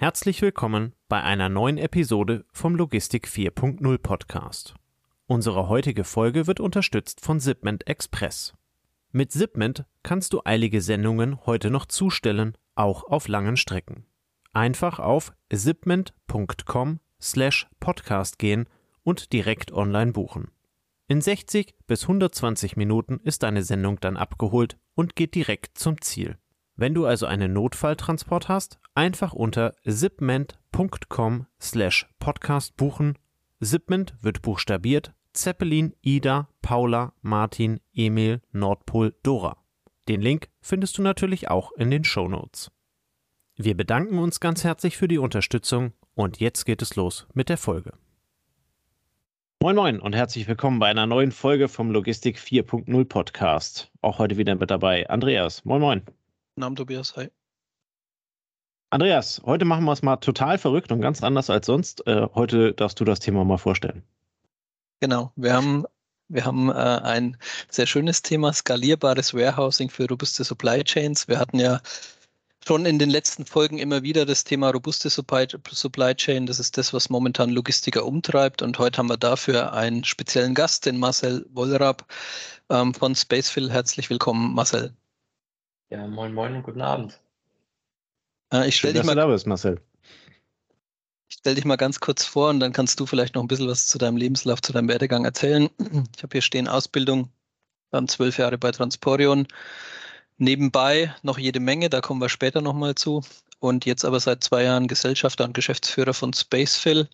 Herzlich willkommen bei einer neuen Episode vom Logistik 4.0 Podcast. Unsere heutige Folge wird unterstützt von Zipment Express. Mit Zipment kannst du eilige Sendungen heute noch zustellen, auch auf langen Strecken. Einfach auf zipment.com slash podcast gehen und direkt online buchen. In 60 bis 120 Minuten ist deine Sendung dann abgeholt und geht direkt zum Ziel. Wenn du also einen Notfalltransport hast, einfach unter zipment.com slash podcast buchen. Zipment wird buchstabiert Zeppelin, Ida, Paula, Martin, Emil, Nordpol, Dora. Den Link findest du natürlich auch in den Show Notes. Wir bedanken uns ganz herzlich für die Unterstützung und jetzt geht es los mit der Folge. Moin Moin und herzlich willkommen bei einer neuen Folge vom Logistik 4.0 Podcast. Auch heute wieder mit dabei Andreas. Moin Moin. Namen Tobias, hi. Andreas, heute machen wir es mal total verrückt und ganz anders als sonst. Äh, heute darfst du das Thema mal vorstellen. Genau, wir haben, wir haben äh, ein sehr schönes Thema, skalierbares Warehousing für robuste Supply Chains. Wir hatten ja schon in den letzten Folgen immer wieder das Thema robuste Supply, Supply Chain. Das ist das, was momentan Logistiker umtreibt. Und heute haben wir dafür einen speziellen Gast, den Marcel Wollrapp ähm, von Spacefill. Herzlich willkommen, Marcel. Ja, moin, moin und guten Abend. Äh, ich stelle dich mal. Da bist, Marcel. Ich stelle dich mal ganz kurz vor und dann kannst du vielleicht noch ein bisschen was zu deinem Lebenslauf, zu deinem Werdegang erzählen. Ich habe hier stehen Ausbildung, ähm, zwölf Jahre bei Transporion. Nebenbei noch jede Menge, da kommen wir später nochmal zu. Und jetzt aber seit zwei Jahren Gesellschafter und Geschäftsführer von Spacefill.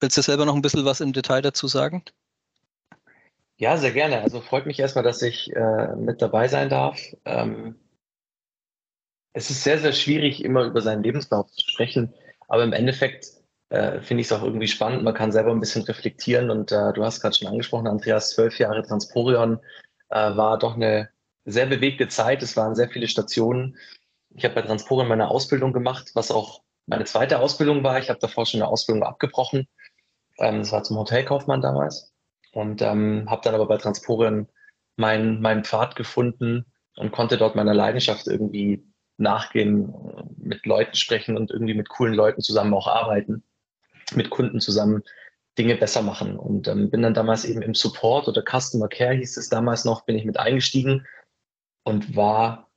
Willst du selber noch ein bisschen was im Detail dazu sagen? Ja, sehr gerne. Also freut mich erstmal, dass ich äh, mit dabei sein darf. Ähm, es ist sehr, sehr schwierig, immer über seinen Lebenslauf zu sprechen, aber im Endeffekt äh, finde ich es auch irgendwie spannend. Man kann selber ein bisschen reflektieren und äh, du hast gerade schon angesprochen, Andreas, zwölf Jahre Transporion äh, war doch eine sehr bewegte Zeit. Es waren sehr viele Stationen. Ich habe bei Transporion meine Ausbildung gemacht, was auch meine zweite Ausbildung war. Ich habe davor schon eine Ausbildung abgebrochen. Ähm, das war zum Hotelkaufmann damals und ähm, habe dann aber bei Transporen meinen mein Pfad gefunden und konnte dort meiner Leidenschaft irgendwie nachgehen, mit Leuten sprechen und irgendwie mit coolen Leuten zusammen auch arbeiten, mit Kunden zusammen Dinge besser machen. Und ähm, bin dann damals eben im Support oder Customer Care hieß es damals noch, bin ich mit eingestiegen und war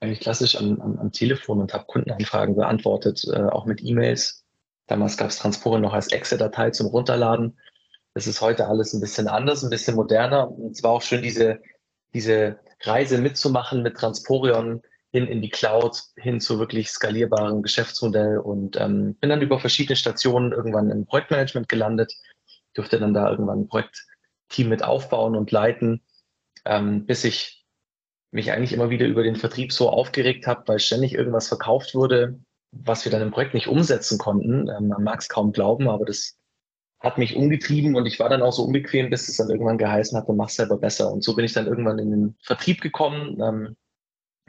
eigentlich klassisch am, am, am Telefon und habe Kundenanfragen beantwortet, äh, auch mit E-Mails. Damals gab es Transpore noch als Excel-Datei zum Runterladen das ist heute alles ein bisschen anders, ein bisschen moderner. Und es war auch schön, diese, diese Reise mitzumachen mit Transporion hin in die Cloud, hin zu wirklich skalierbaren Geschäftsmodell und ähm, bin dann über verschiedene Stationen irgendwann im Projektmanagement gelandet, durfte dann da irgendwann ein Projektteam mit aufbauen und leiten, ähm, bis ich mich eigentlich immer wieder über den Vertrieb so aufgeregt habe, weil ständig irgendwas verkauft wurde, was wir dann im Projekt nicht umsetzen konnten. Ähm, man mag es kaum glauben, aber das hat mich umgetrieben und ich war dann auch so unbequem, bis es dann irgendwann geheißen hat, dann mach's selber besser. Und so bin ich dann irgendwann in den Vertrieb gekommen, ähm,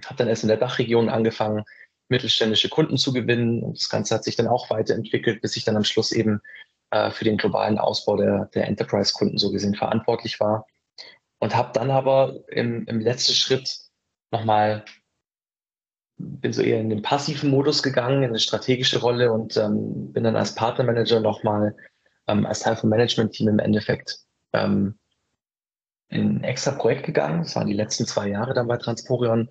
habe dann erst in der Dachregion angefangen, mittelständische Kunden zu gewinnen und das Ganze hat sich dann auch weiterentwickelt, bis ich dann am Schluss eben äh, für den globalen Ausbau der, der Enterprise-Kunden so gesehen verantwortlich war und habe dann aber im, im letzten Schritt nochmal bin so eher in den passiven Modus gegangen, in eine strategische Rolle und ähm, bin dann als Partnermanager nochmal ähm, als Teil vom Management-Team im Endeffekt ähm, in ein extra Projekt gegangen. Das waren die letzten zwei Jahre dann bei Transporion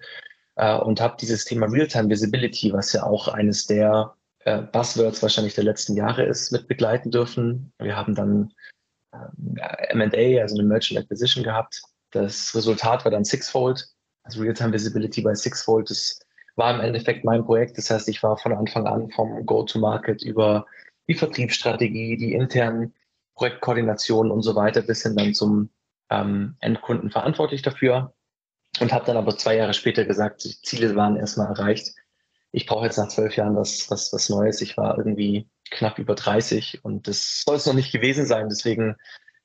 äh, und habe dieses Thema Real-Time Visibility, was ja auch eines der äh, Buzzwords wahrscheinlich der letzten Jahre ist, mit begleiten dürfen. Wir haben dann äh, M&A, also eine Merchant Acquisition gehabt. Das Resultat war dann Sixfold, also Real-Time Visibility bei Sixfold. Das war im Endeffekt mein Projekt. Das heißt, ich war von Anfang an vom Go-to-Market über die Vertriebsstrategie, die internen Projektkoordinationen und so weiter bis hin dann zum ähm, Endkunden verantwortlich dafür und habe dann aber zwei Jahre später gesagt, die Ziele waren erstmal erreicht. Ich brauche jetzt nach zwölf Jahren was, was, was Neues. Ich war irgendwie knapp über 30 und das soll es noch nicht gewesen sein. Deswegen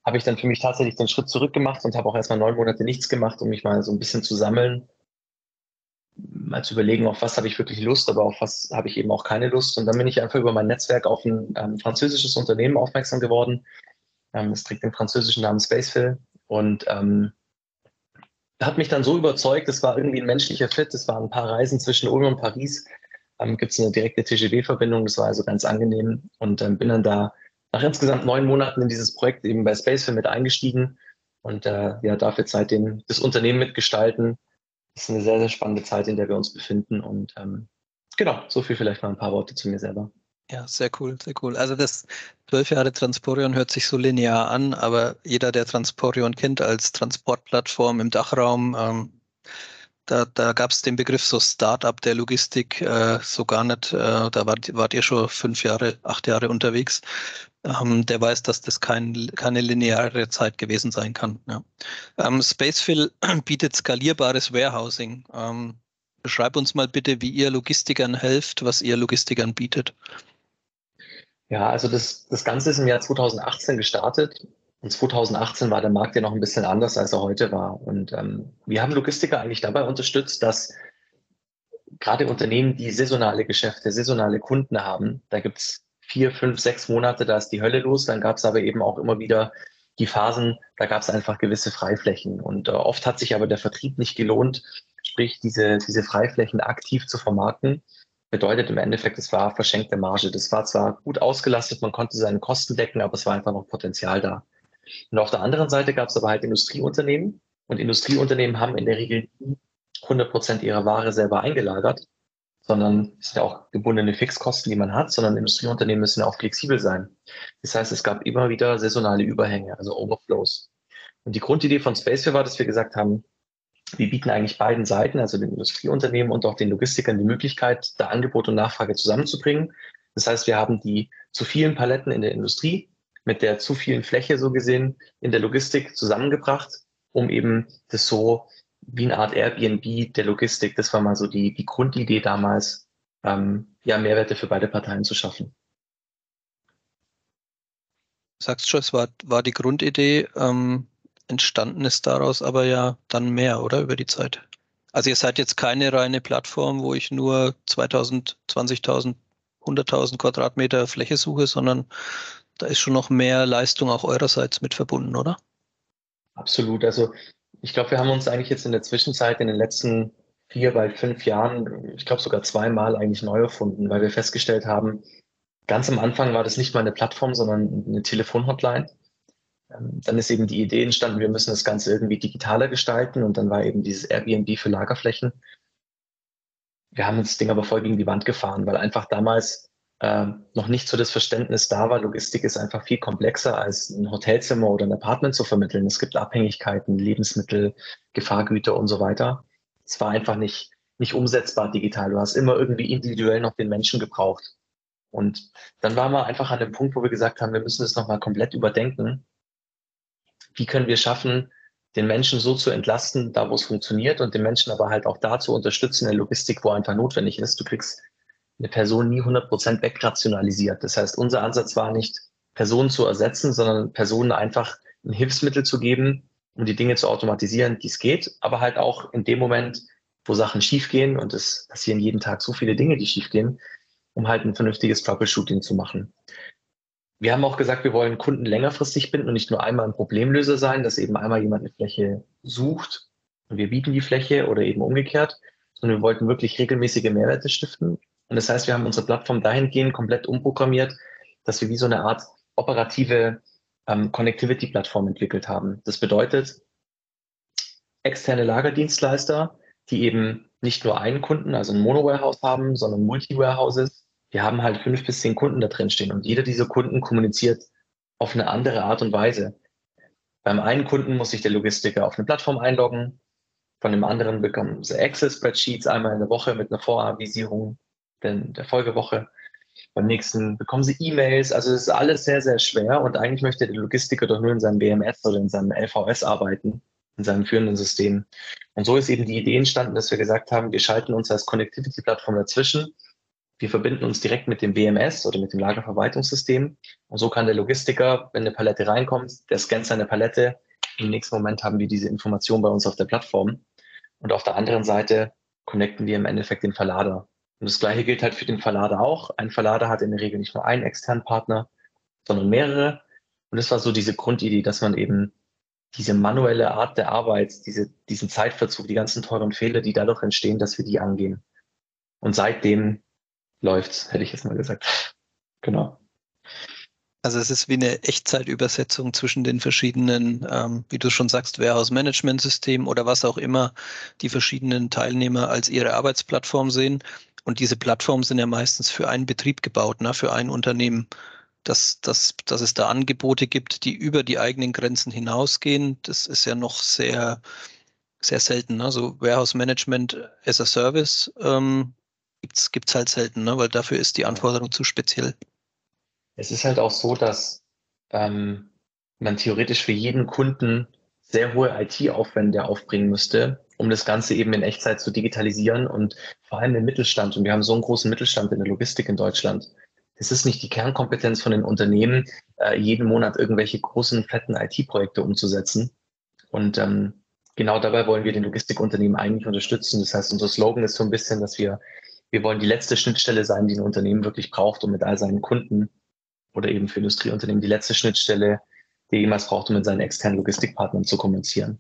habe ich dann für mich tatsächlich den Schritt zurück gemacht und habe auch erstmal neun Monate nichts gemacht, um mich mal so ein bisschen zu sammeln mal zu überlegen, auf was habe ich wirklich Lust, aber auf was habe ich eben auch keine Lust. Und dann bin ich einfach über mein Netzwerk auf ein ähm, französisches Unternehmen aufmerksam geworden. Ähm, es trägt den französischen Namen Spacefill und ähm, hat mich dann so überzeugt, es war irgendwie ein menschlicher Fit, es waren ein paar Reisen zwischen Ulm und Paris, ähm, gibt es eine direkte TGV-Verbindung. Das war also ganz angenehm und ähm, bin dann da nach insgesamt neun Monaten in dieses Projekt eben bei Spacefilm mit eingestiegen und äh, ja, darf jetzt seitdem das Unternehmen mitgestalten. Ist eine sehr, sehr spannende Zeit, in der wir uns befinden und ähm, genau, so viel vielleicht mal ein paar Worte zu mir selber. Ja, sehr cool, sehr cool. Also das zwölf Jahre Transporion hört sich so linear an, aber jeder, der Transporion kennt als Transportplattform im Dachraum, ähm, da, da gab es den Begriff so Startup der Logistik äh, so gar nicht. Äh, da wart, wart ihr schon fünf Jahre, acht Jahre unterwegs. Ähm, der weiß, dass das kein, keine lineare Zeit gewesen sein kann. Ja. Ähm, Spacefill bietet skalierbares Warehousing. Ähm, beschreib uns mal bitte, wie ihr Logistikern helft, was ihr Logistikern bietet. Ja, also das, das Ganze ist im Jahr 2018 gestartet und 2018 war der Markt ja noch ein bisschen anders, als er heute war. Und ähm, wir haben Logistiker eigentlich dabei unterstützt, dass gerade Unternehmen, die saisonale Geschäfte, saisonale Kunden haben, da gibt's vier, fünf, sechs Monate, da ist die Hölle los. Dann gab's aber eben auch immer wieder die Phasen, da gab's einfach gewisse Freiflächen. Und äh, oft hat sich aber der Vertrieb nicht gelohnt, sprich diese, diese Freiflächen aktiv zu vermarkten. Bedeutet im Endeffekt, es war verschenkte Marge. Das war zwar gut ausgelastet, man konnte seine Kosten decken, aber es war einfach noch Potenzial da. Und auf der anderen Seite gab es aber halt Industrieunternehmen und Industrieunternehmen haben in der Regel 100 Prozent ihrer Ware selber eingelagert, sondern es sind ja auch gebundene Fixkosten, die man hat, sondern Industrieunternehmen müssen ja auch flexibel sein. Das heißt, es gab immer wieder saisonale Überhänge, also Overflows. Und die Grundidee von Spaceware war, dass wir gesagt haben, wir bieten eigentlich beiden Seiten, also den Industrieunternehmen und auch den Logistikern, die Möglichkeit, da Angebot und Nachfrage zusammenzubringen. Das heißt, wir haben die zu vielen Paletten in der Industrie mit der zu vielen Fläche so gesehen in der Logistik zusammengebracht, um eben das so wie eine Art Airbnb der Logistik, das war mal so die, die Grundidee damals, ähm, ja, Mehrwerte für beide Parteien zu schaffen. Sagst schon, es war, war die Grundidee, ähm, entstanden ist daraus aber ja dann mehr, oder, über die Zeit? Also ihr seid jetzt keine reine Plattform, wo ich nur 2000, 20.000, 100.000 Quadratmeter Fläche suche, sondern da ist schon noch mehr Leistung auch eurerseits mit verbunden, oder? Absolut. Also ich glaube, wir haben uns eigentlich jetzt in der Zwischenzeit in den letzten vier, bei fünf Jahren, ich glaube sogar zweimal eigentlich neu erfunden, weil wir festgestellt haben, ganz am Anfang war das nicht mal eine Plattform, sondern eine Telefonhotline. Ähm, dann ist eben die Idee entstanden, wir müssen das Ganze irgendwie digitaler gestalten und dann war eben dieses Airbnb für Lagerflächen. Wir haben das Ding aber voll gegen die Wand gefahren, weil einfach damals äh, noch nicht so das Verständnis da war, Logistik ist einfach viel komplexer als ein Hotelzimmer oder ein Apartment zu vermitteln. Es gibt Abhängigkeiten, Lebensmittel, Gefahrgüter und so weiter. Es war einfach nicht, nicht umsetzbar digital. Du hast immer irgendwie individuell noch den Menschen gebraucht. Und dann waren wir einfach an dem Punkt, wo wir gesagt haben, wir müssen das nochmal komplett überdenken. Wie können wir schaffen, den Menschen so zu entlasten, da wo es funktioniert und den Menschen aber halt auch da zu unterstützen in der Logistik, wo einfach notwendig ist. Du kriegst eine Person nie 100% wegrationalisiert. Das heißt, unser Ansatz war nicht, Personen zu ersetzen, sondern Personen einfach ein Hilfsmittel zu geben, um die Dinge zu automatisieren, die es geht, aber halt auch in dem Moment, wo Sachen schiefgehen und es passieren jeden Tag so viele Dinge, die schiefgehen, um halt ein vernünftiges Troubleshooting zu machen. Wir haben auch gesagt, wir wollen Kunden längerfristig binden und nicht nur einmal ein Problemlöser sein, dass eben einmal jemand eine Fläche sucht und wir bieten die Fläche oder eben umgekehrt, sondern wir wollten wirklich regelmäßige Mehrwerte stiften und das heißt, wir haben unsere Plattform dahingehend komplett umprogrammiert, dass wir wie so eine Art operative ähm, Connectivity-Plattform entwickelt haben. Das bedeutet, externe Lagerdienstleister, die eben nicht nur einen Kunden, also ein Mono-Warehouse haben, sondern Multi-Warehouses. Wir haben halt fünf bis zehn Kunden da drin stehen und jeder dieser Kunden kommuniziert auf eine andere Art und Weise. Beim einen Kunden muss sich der Logistiker auf eine Plattform einloggen, von dem anderen bekommen sie Excel-Spreadsheets einmal in der Woche mit einer Voravisierung den, der Folgewoche. Beim nächsten bekommen sie E-Mails. Also es ist alles sehr, sehr schwer und eigentlich möchte der Logistiker doch nur in seinem BMS oder in seinem LVS arbeiten, in seinem führenden System. Und so ist eben die Idee entstanden, dass wir gesagt haben, wir schalten uns als Connectivity-Plattform dazwischen. Wir verbinden uns direkt mit dem BMS oder mit dem Lagerverwaltungssystem. Und so kann der Logistiker, wenn eine Palette reinkommt, der scannt seine Palette. Im nächsten Moment haben wir diese Information bei uns auf der Plattform. Und auf der anderen Seite connecten wir im Endeffekt den Verlader. Und das Gleiche gilt halt für den Verlader auch. Ein Verlader hat in der Regel nicht nur einen externen Partner, sondern mehrere. Und das war so diese Grundidee, dass man eben diese manuelle Art der Arbeit, diese, diesen Zeitverzug, die ganzen teuren Fehler, die dadurch entstehen, dass wir die angehen. Und seitdem läuft's, hätte ich jetzt mal gesagt. Genau. Also es ist wie eine Echtzeitübersetzung zwischen den verschiedenen, ähm, wie du schon sagst, Warehouse-Management-Systemen oder was auch immer die verschiedenen Teilnehmer als ihre Arbeitsplattform sehen. Und diese Plattformen sind ja meistens für einen Betrieb gebaut, ne, für ein Unternehmen. Dass, dass, dass es da Angebote gibt, die über die eigenen Grenzen hinausgehen, das ist ja noch sehr, sehr selten. Ne? So Warehouse Management as a Service ähm, gibt es halt selten, ne? weil dafür ist die Anforderung zu speziell. Es ist halt auch so, dass ähm, man theoretisch für jeden Kunden sehr hohe IT-Aufwände aufbringen müsste, um das Ganze eben in Echtzeit zu digitalisieren und vor allem im Mittelstand. Und wir haben so einen großen Mittelstand in der Logistik in Deutschland. Es ist nicht die Kernkompetenz von den Unternehmen, äh, jeden Monat irgendwelche großen, fetten IT-Projekte umzusetzen. Und ähm, genau dabei wollen wir den Logistikunternehmen eigentlich unterstützen. Das heißt, unser Slogan ist so ein bisschen, dass wir, wir wollen die letzte Schnittstelle sein, die ein Unternehmen wirklich braucht, um mit all seinen Kunden oder eben für Industrieunternehmen die letzte Schnittstelle, die jemals braucht, um mit seinen externen Logistikpartnern zu kommunizieren.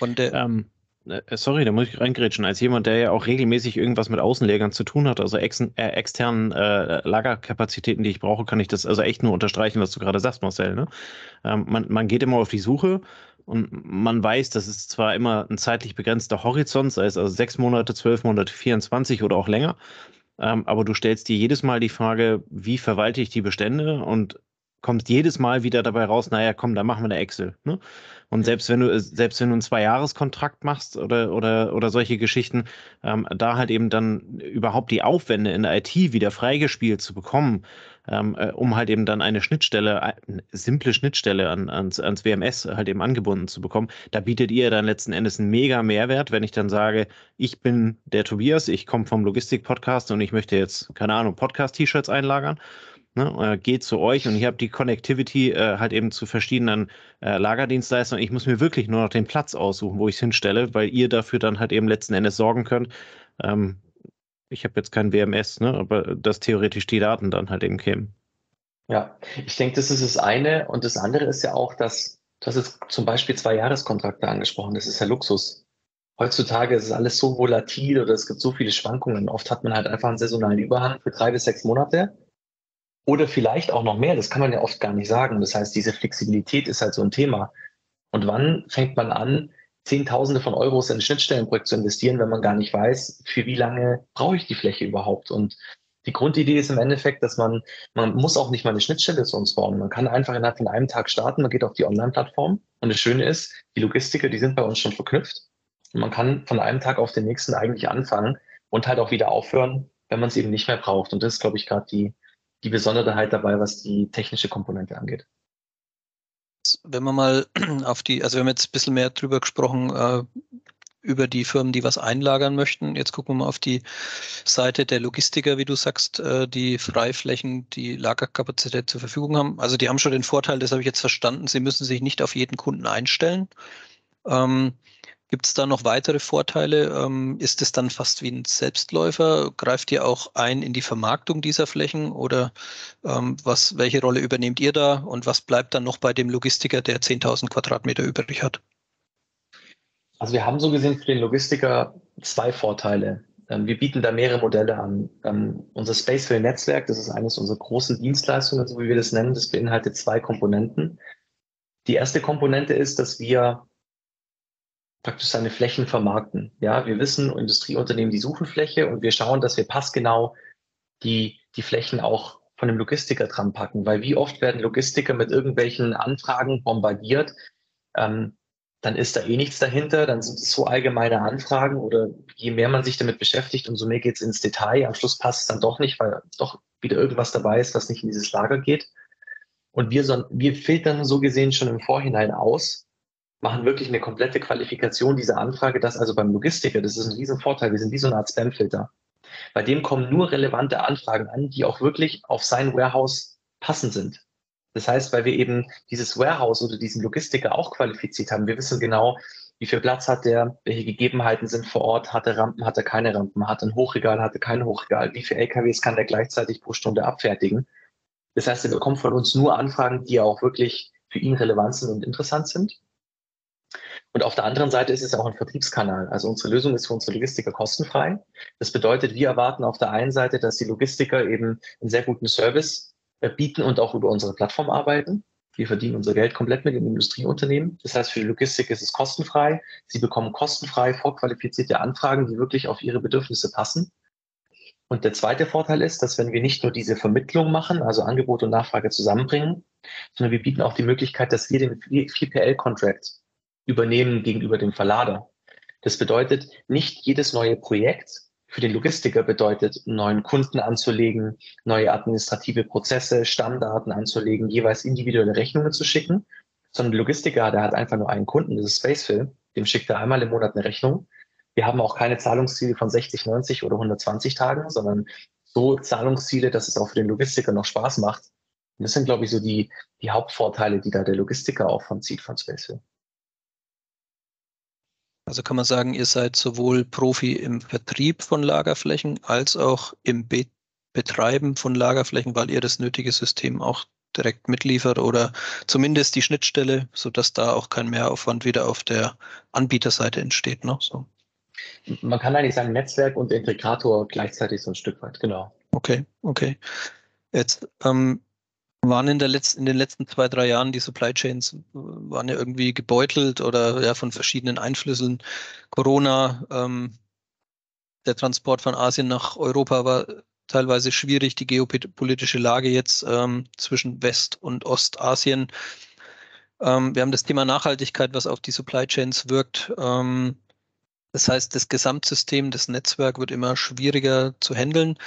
Und der, ähm, äh, sorry, da muss ich reingrätschen. Als jemand, der ja auch regelmäßig irgendwas mit Außenlegern zu tun hat, also ex äh, externen äh, Lagerkapazitäten, die ich brauche, kann ich das also echt nur unterstreichen, was du gerade sagst, Marcel. Ne? Ähm, man, man geht immer auf die Suche und man weiß, das ist zwar immer ein zeitlich begrenzter Horizont, sei es also sechs Monate, zwölf Monate, 24 oder auch länger, aber du stellst dir jedes Mal die Frage, wie verwalte ich die Bestände? Und kommst jedes Mal wieder dabei raus, naja, komm, dann machen wir eine Excel. Ne? Und selbst wenn du, selbst wenn du einen Zwei-Jahres-Kontrakt machst oder, oder, oder solche Geschichten, ähm, da halt eben dann überhaupt die Aufwände in der IT wieder freigespielt zu bekommen, ähm, äh, um halt eben dann eine Schnittstelle, eine simple Schnittstelle an, ans, ans WMS halt eben angebunden zu bekommen, da bietet ihr dann letzten Endes einen mega Mehrwert, wenn ich dann sage, ich bin der Tobias, ich komme vom Logistik-Podcast und ich möchte jetzt, keine Ahnung, Podcast-T-Shirts einlagern Ne, äh, geht zu euch und ich habe die Connectivity äh, halt eben zu verschiedenen äh, Lagerdienstleistern. Ich muss mir wirklich nur noch den Platz aussuchen, wo ich es hinstelle, weil ihr dafür dann halt eben letzten Endes sorgen könnt. Ähm, ich habe jetzt kein WMS, ne, aber dass theoretisch die Daten dann halt eben kämen. Ja, ich denke, das ist das eine. Und das andere ist ja auch, dass hast jetzt zum Beispiel zwei Jahreskontrakte angesprochen. Das ist ja Luxus. Heutzutage ist es alles so volatil oder es gibt so viele Schwankungen. Oft hat man halt einfach einen saisonalen Überhang für drei bis sechs Monate oder vielleicht auch noch mehr, das kann man ja oft gar nicht sagen. Das heißt, diese Flexibilität ist halt so ein Thema. Und wann fängt man an, Zehntausende von Euros in ein Schnittstellenprojekt zu investieren, wenn man gar nicht weiß, für wie lange brauche ich die Fläche überhaupt? Und die Grundidee ist im Endeffekt, dass man, man muss auch nicht mal eine Schnittstelle zu uns bauen. Man kann einfach innerhalb von einem Tag starten, man geht auf die Online-Plattform. Und das Schöne ist, die Logistiker, die sind bei uns schon verknüpft. Und man kann von einem Tag auf den nächsten eigentlich anfangen und halt auch wieder aufhören, wenn man es eben nicht mehr braucht. Und das ist, glaube ich, gerade die, die Besonderheit dabei, was die technische Komponente angeht. Wenn man mal auf die, also wir haben jetzt ein bisschen mehr drüber gesprochen, äh, über die Firmen, die was einlagern möchten. Jetzt gucken wir mal auf die Seite der Logistiker, wie du sagst, äh, die Freiflächen, die Lagerkapazität zur Verfügung haben. Also die haben schon den Vorteil, das habe ich jetzt verstanden, sie müssen sich nicht auf jeden Kunden einstellen. Ähm, Gibt es da noch weitere Vorteile? Ähm, ist es dann fast wie ein Selbstläufer? Greift ihr auch ein in die Vermarktung dieser Flächen oder ähm, was, welche Rolle übernehmt ihr da und was bleibt dann noch bei dem Logistiker, der 10.000 Quadratmeter übrig hat? Also wir haben so gesehen für den Logistiker zwei Vorteile. Ähm, wir bieten da mehrere Modelle an. Unser Spaceville Netzwerk, das ist eines unserer großen Dienstleistungen, so wie wir das nennen, das beinhaltet zwei Komponenten. Die erste Komponente ist, dass wir praktisch seine Flächen vermarkten. Ja, wir wissen, Industrieunternehmen, die suchen Fläche und wir schauen, dass wir passgenau die, die Flächen auch von dem Logistiker dran packen, weil wie oft werden Logistiker mit irgendwelchen Anfragen bombardiert, ähm, dann ist da eh nichts dahinter, dann sind es so allgemeine Anfragen oder je mehr man sich damit beschäftigt, umso mehr geht es ins Detail. Am Schluss passt es dann doch nicht, weil doch wieder irgendwas dabei ist, was nicht in dieses Lager geht. Und wir, wir filtern so gesehen schon im Vorhinein aus, machen wirklich eine komplette Qualifikation dieser Anfrage. Das also beim Logistiker, das ist ein riesen Vorteil. Wir sind wie so eine Art Spamfilter. Bei dem kommen nur relevante Anfragen an, die auch wirklich auf sein Warehouse passend sind. Das heißt, weil wir eben dieses Warehouse oder diesen Logistiker auch qualifiziert haben, wir wissen genau, wie viel Platz hat der, welche Gegebenheiten sind vor Ort, hat er Rampen, hat er keine Rampen, hat er ein Hochregal, hat er kein Hochregal, wie viele LKWs kann der gleichzeitig pro Stunde abfertigen. Das heißt, er bekommt von uns nur Anfragen, die auch wirklich für ihn relevant sind und interessant sind. Und auf der anderen Seite ist es auch ein Vertriebskanal. Also unsere Lösung ist für unsere Logistiker kostenfrei. Das bedeutet, wir erwarten auf der einen Seite, dass die Logistiker eben einen sehr guten Service äh, bieten und auch über unsere Plattform arbeiten. Wir verdienen unser Geld komplett mit den Industrieunternehmen. Das heißt, für die Logistik ist es kostenfrei. Sie bekommen kostenfrei vorqualifizierte Anfragen, die wirklich auf ihre Bedürfnisse passen. Und der zweite Vorteil ist, dass wenn wir nicht nur diese Vermittlung machen, also Angebot und Nachfrage zusammenbringen, sondern wir bieten auch die Möglichkeit, dass wir den 4PL-Contract übernehmen gegenüber dem Verlader. Das bedeutet, nicht jedes neue Projekt für den Logistiker bedeutet, neuen Kunden anzulegen, neue administrative Prozesse, Stammdaten anzulegen, jeweils individuelle Rechnungen zu schicken, sondern der Logistiker, der hat einfach nur einen Kunden, das ist Spacefill, dem schickt er einmal im Monat eine Rechnung. Wir haben auch keine Zahlungsziele von 60, 90 oder 120 Tagen, sondern so Zahlungsziele, dass es auch für den Logistiker noch Spaß macht. Und das sind, glaube ich, so die, die Hauptvorteile, die da der Logistiker auch von zieht von Spacefill. Also kann man sagen, ihr seid sowohl Profi im Vertrieb von Lagerflächen als auch im Be Betreiben von Lagerflächen, weil ihr das nötige System auch direkt mitliefert oder zumindest die Schnittstelle, sodass da auch kein Mehraufwand wieder auf der Anbieterseite entsteht. Ne? So. Man kann eigentlich sagen, Netzwerk und Integrator gleichzeitig so ein Stück weit, genau. Okay, okay. Jetzt ähm, waren in, der Letz-, in den letzten zwei, drei Jahren die Supply Chains waren ja irgendwie gebeutelt oder ja von verschiedenen Einflüssen. Corona, ähm, der Transport von Asien nach Europa war teilweise schwierig, die geopolitische Lage jetzt ähm, zwischen West- und Ostasien. Ähm, wir haben das Thema Nachhaltigkeit, was auf die Supply Chains wirkt. Ähm, das heißt, das Gesamtsystem, das Netzwerk wird immer schwieriger zu handeln.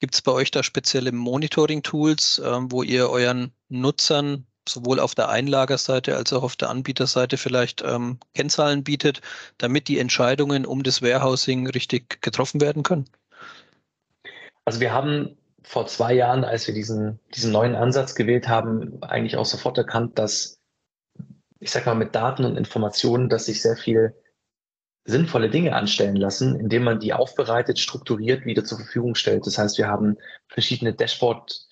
Gibt es bei euch da spezielle Monitoring-Tools, ähm, wo ihr euren Nutzern sowohl auf der Einlagerseite als auch auf der Anbieterseite vielleicht ähm, Kennzahlen bietet, damit die Entscheidungen um das Warehousing richtig getroffen werden können? Also wir haben vor zwei Jahren, als wir diesen, diesen neuen Ansatz gewählt haben, eigentlich auch sofort erkannt, dass ich sage mal mit Daten und Informationen, dass sich sehr viel sinnvolle Dinge anstellen lassen, indem man die aufbereitet, strukturiert wieder zur Verfügung stellt. Das heißt, wir haben verschiedene Dashboard,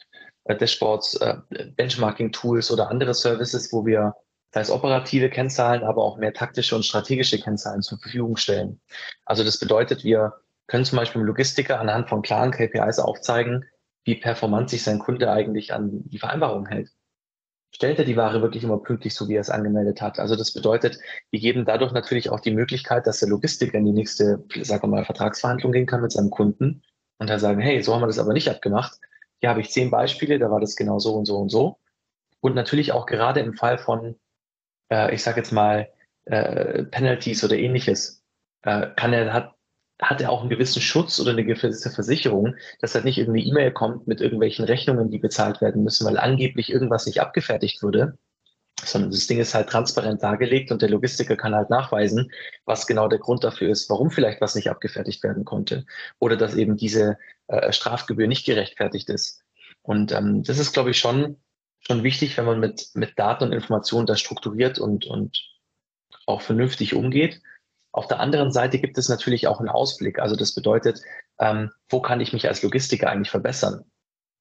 äh, Dashboards, äh, Benchmarking-Tools oder andere Services, wo wir es operative Kennzahlen, aber auch mehr taktische und strategische Kennzahlen zur Verfügung stellen. Also das bedeutet, wir können zum Beispiel Logistiker anhand von klaren KPIs aufzeigen, wie performant sich sein Kunde eigentlich an die Vereinbarung hält stellt er die Ware wirklich immer pünktlich, so wie er es angemeldet hat. Also das bedeutet, wir geben dadurch natürlich auch die Möglichkeit, dass der Logistiker in die nächste, sagen wir mal, Vertragsverhandlung gehen kann mit seinem Kunden und dann sagen, hey, so haben wir das aber nicht abgemacht. Hier habe ich zehn Beispiele, da war das genau so und so und so. Und natürlich auch gerade im Fall von, äh, ich sage jetzt mal, äh, Penalties oder ähnliches, äh, kann er, hat hat er auch einen gewissen Schutz oder eine gewisse Versicherung, dass halt nicht irgendeine E-Mail kommt mit irgendwelchen Rechnungen, die bezahlt werden müssen, weil angeblich irgendwas nicht abgefertigt wurde, sondern das Ding ist halt transparent dargelegt und der Logistiker kann halt nachweisen, was genau der Grund dafür ist, warum vielleicht was nicht abgefertigt werden konnte oder dass eben diese äh, Strafgebühr nicht gerechtfertigt ist. Und ähm, das ist, glaube ich, schon, schon wichtig, wenn man mit, mit Daten und Informationen da strukturiert und, und auch vernünftig umgeht. Auf der anderen Seite gibt es natürlich auch einen Ausblick. Also das bedeutet, ähm, wo kann ich mich als Logistiker eigentlich verbessern?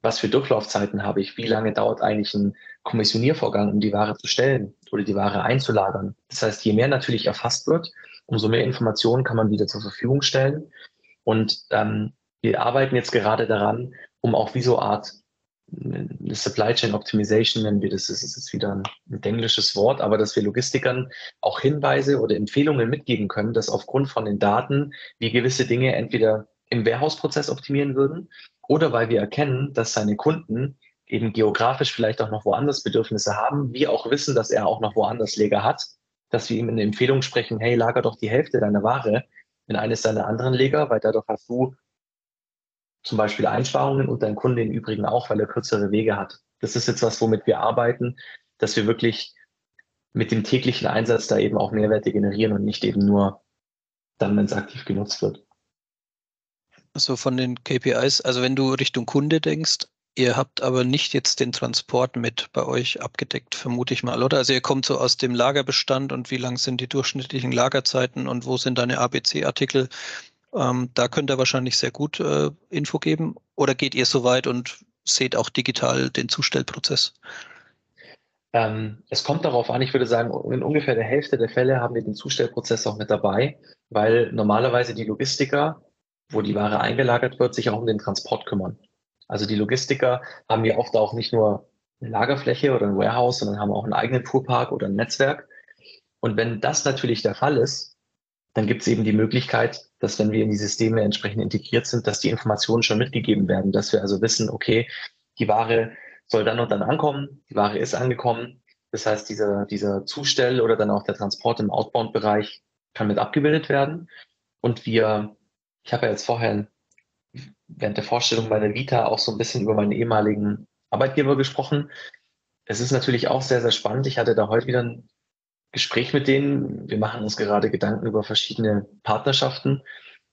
Was für Durchlaufzeiten habe ich? Wie lange dauert eigentlich ein Kommissioniervorgang, um die Ware zu stellen oder die Ware einzulagern? Das heißt, je mehr natürlich erfasst wird, umso mehr Informationen kann man wieder zur Verfügung stellen. Und ähm, wir arbeiten jetzt gerade daran, um auch wie so Art eine Supply Chain Optimization nennen wir das, das ist wieder ein, ein englisches Wort, aber dass wir Logistikern auch Hinweise oder Empfehlungen mitgeben können, dass aufgrund von den Daten wir gewisse Dinge entweder im Warehouse-Prozess optimieren würden oder weil wir erkennen, dass seine Kunden eben geografisch vielleicht auch noch woanders Bedürfnisse haben, wir auch wissen, dass er auch noch woanders Lager hat, dass wir ihm eine Empfehlung sprechen, hey, lager doch die Hälfte deiner Ware in eines deiner anderen Lager, weil dadurch hast du zum Beispiel Einsparungen und dein Kunde im Übrigen auch, weil er kürzere Wege hat. Das ist jetzt was, womit wir arbeiten, dass wir wirklich mit dem täglichen Einsatz da eben auch Mehrwerte generieren und nicht eben nur dann, wenn es aktiv genutzt wird. Also von den KPIs, also wenn du Richtung Kunde denkst, ihr habt aber nicht jetzt den Transport mit bei euch abgedeckt, vermute ich mal, oder? Also ihr kommt so aus dem Lagerbestand und wie lang sind die durchschnittlichen Lagerzeiten und wo sind deine ABC-Artikel? Ähm, da könnt ihr wahrscheinlich sehr gut äh, Info geben. Oder geht ihr so weit und seht auch digital den Zustellprozess? Ähm, es kommt darauf an, ich würde sagen, in ungefähr der Hälfte der Fälle haben wir den Zustellprozess auch mit dabei, weil normalerweise die Logistiker, wo die Ware eingelagert wird, sich auch um den Transport kümmern. Also die Logistiker haben ja oft auch nicht nur eine Lagerfläche oder ein Warehouse, sondern haben auch einen eigenen Fuhrpark oder ein Netzwerk. Und wenn das natürlich der Fall ist, dann gibt es eben die Möglichkeit, dass wenn wir in die Systeme entsprechend integriert sind, dass die Informationen schon mitgegeben werden, dass wir also wissen, okay, die Ware soll dann und dann ankommen, die Ware ist angekommen. Das heißt, dieser, dieser Zustell oder dann auch der Transport im Outbound-Bereich kann mit abgebildet werden. Und wir, ich habe ja jetzt vorher während der Vorstellung meiner Vita auch so ein bisschen über meinen ehemaligen Arbeitgeber gesprochen. Es ist natürlich auch sehr, sehr spannend. Ich hatte da heute wieder ein Gespräch mit denen. Wir machen uns gerade Gedanken über verschiedene Partnerschaften,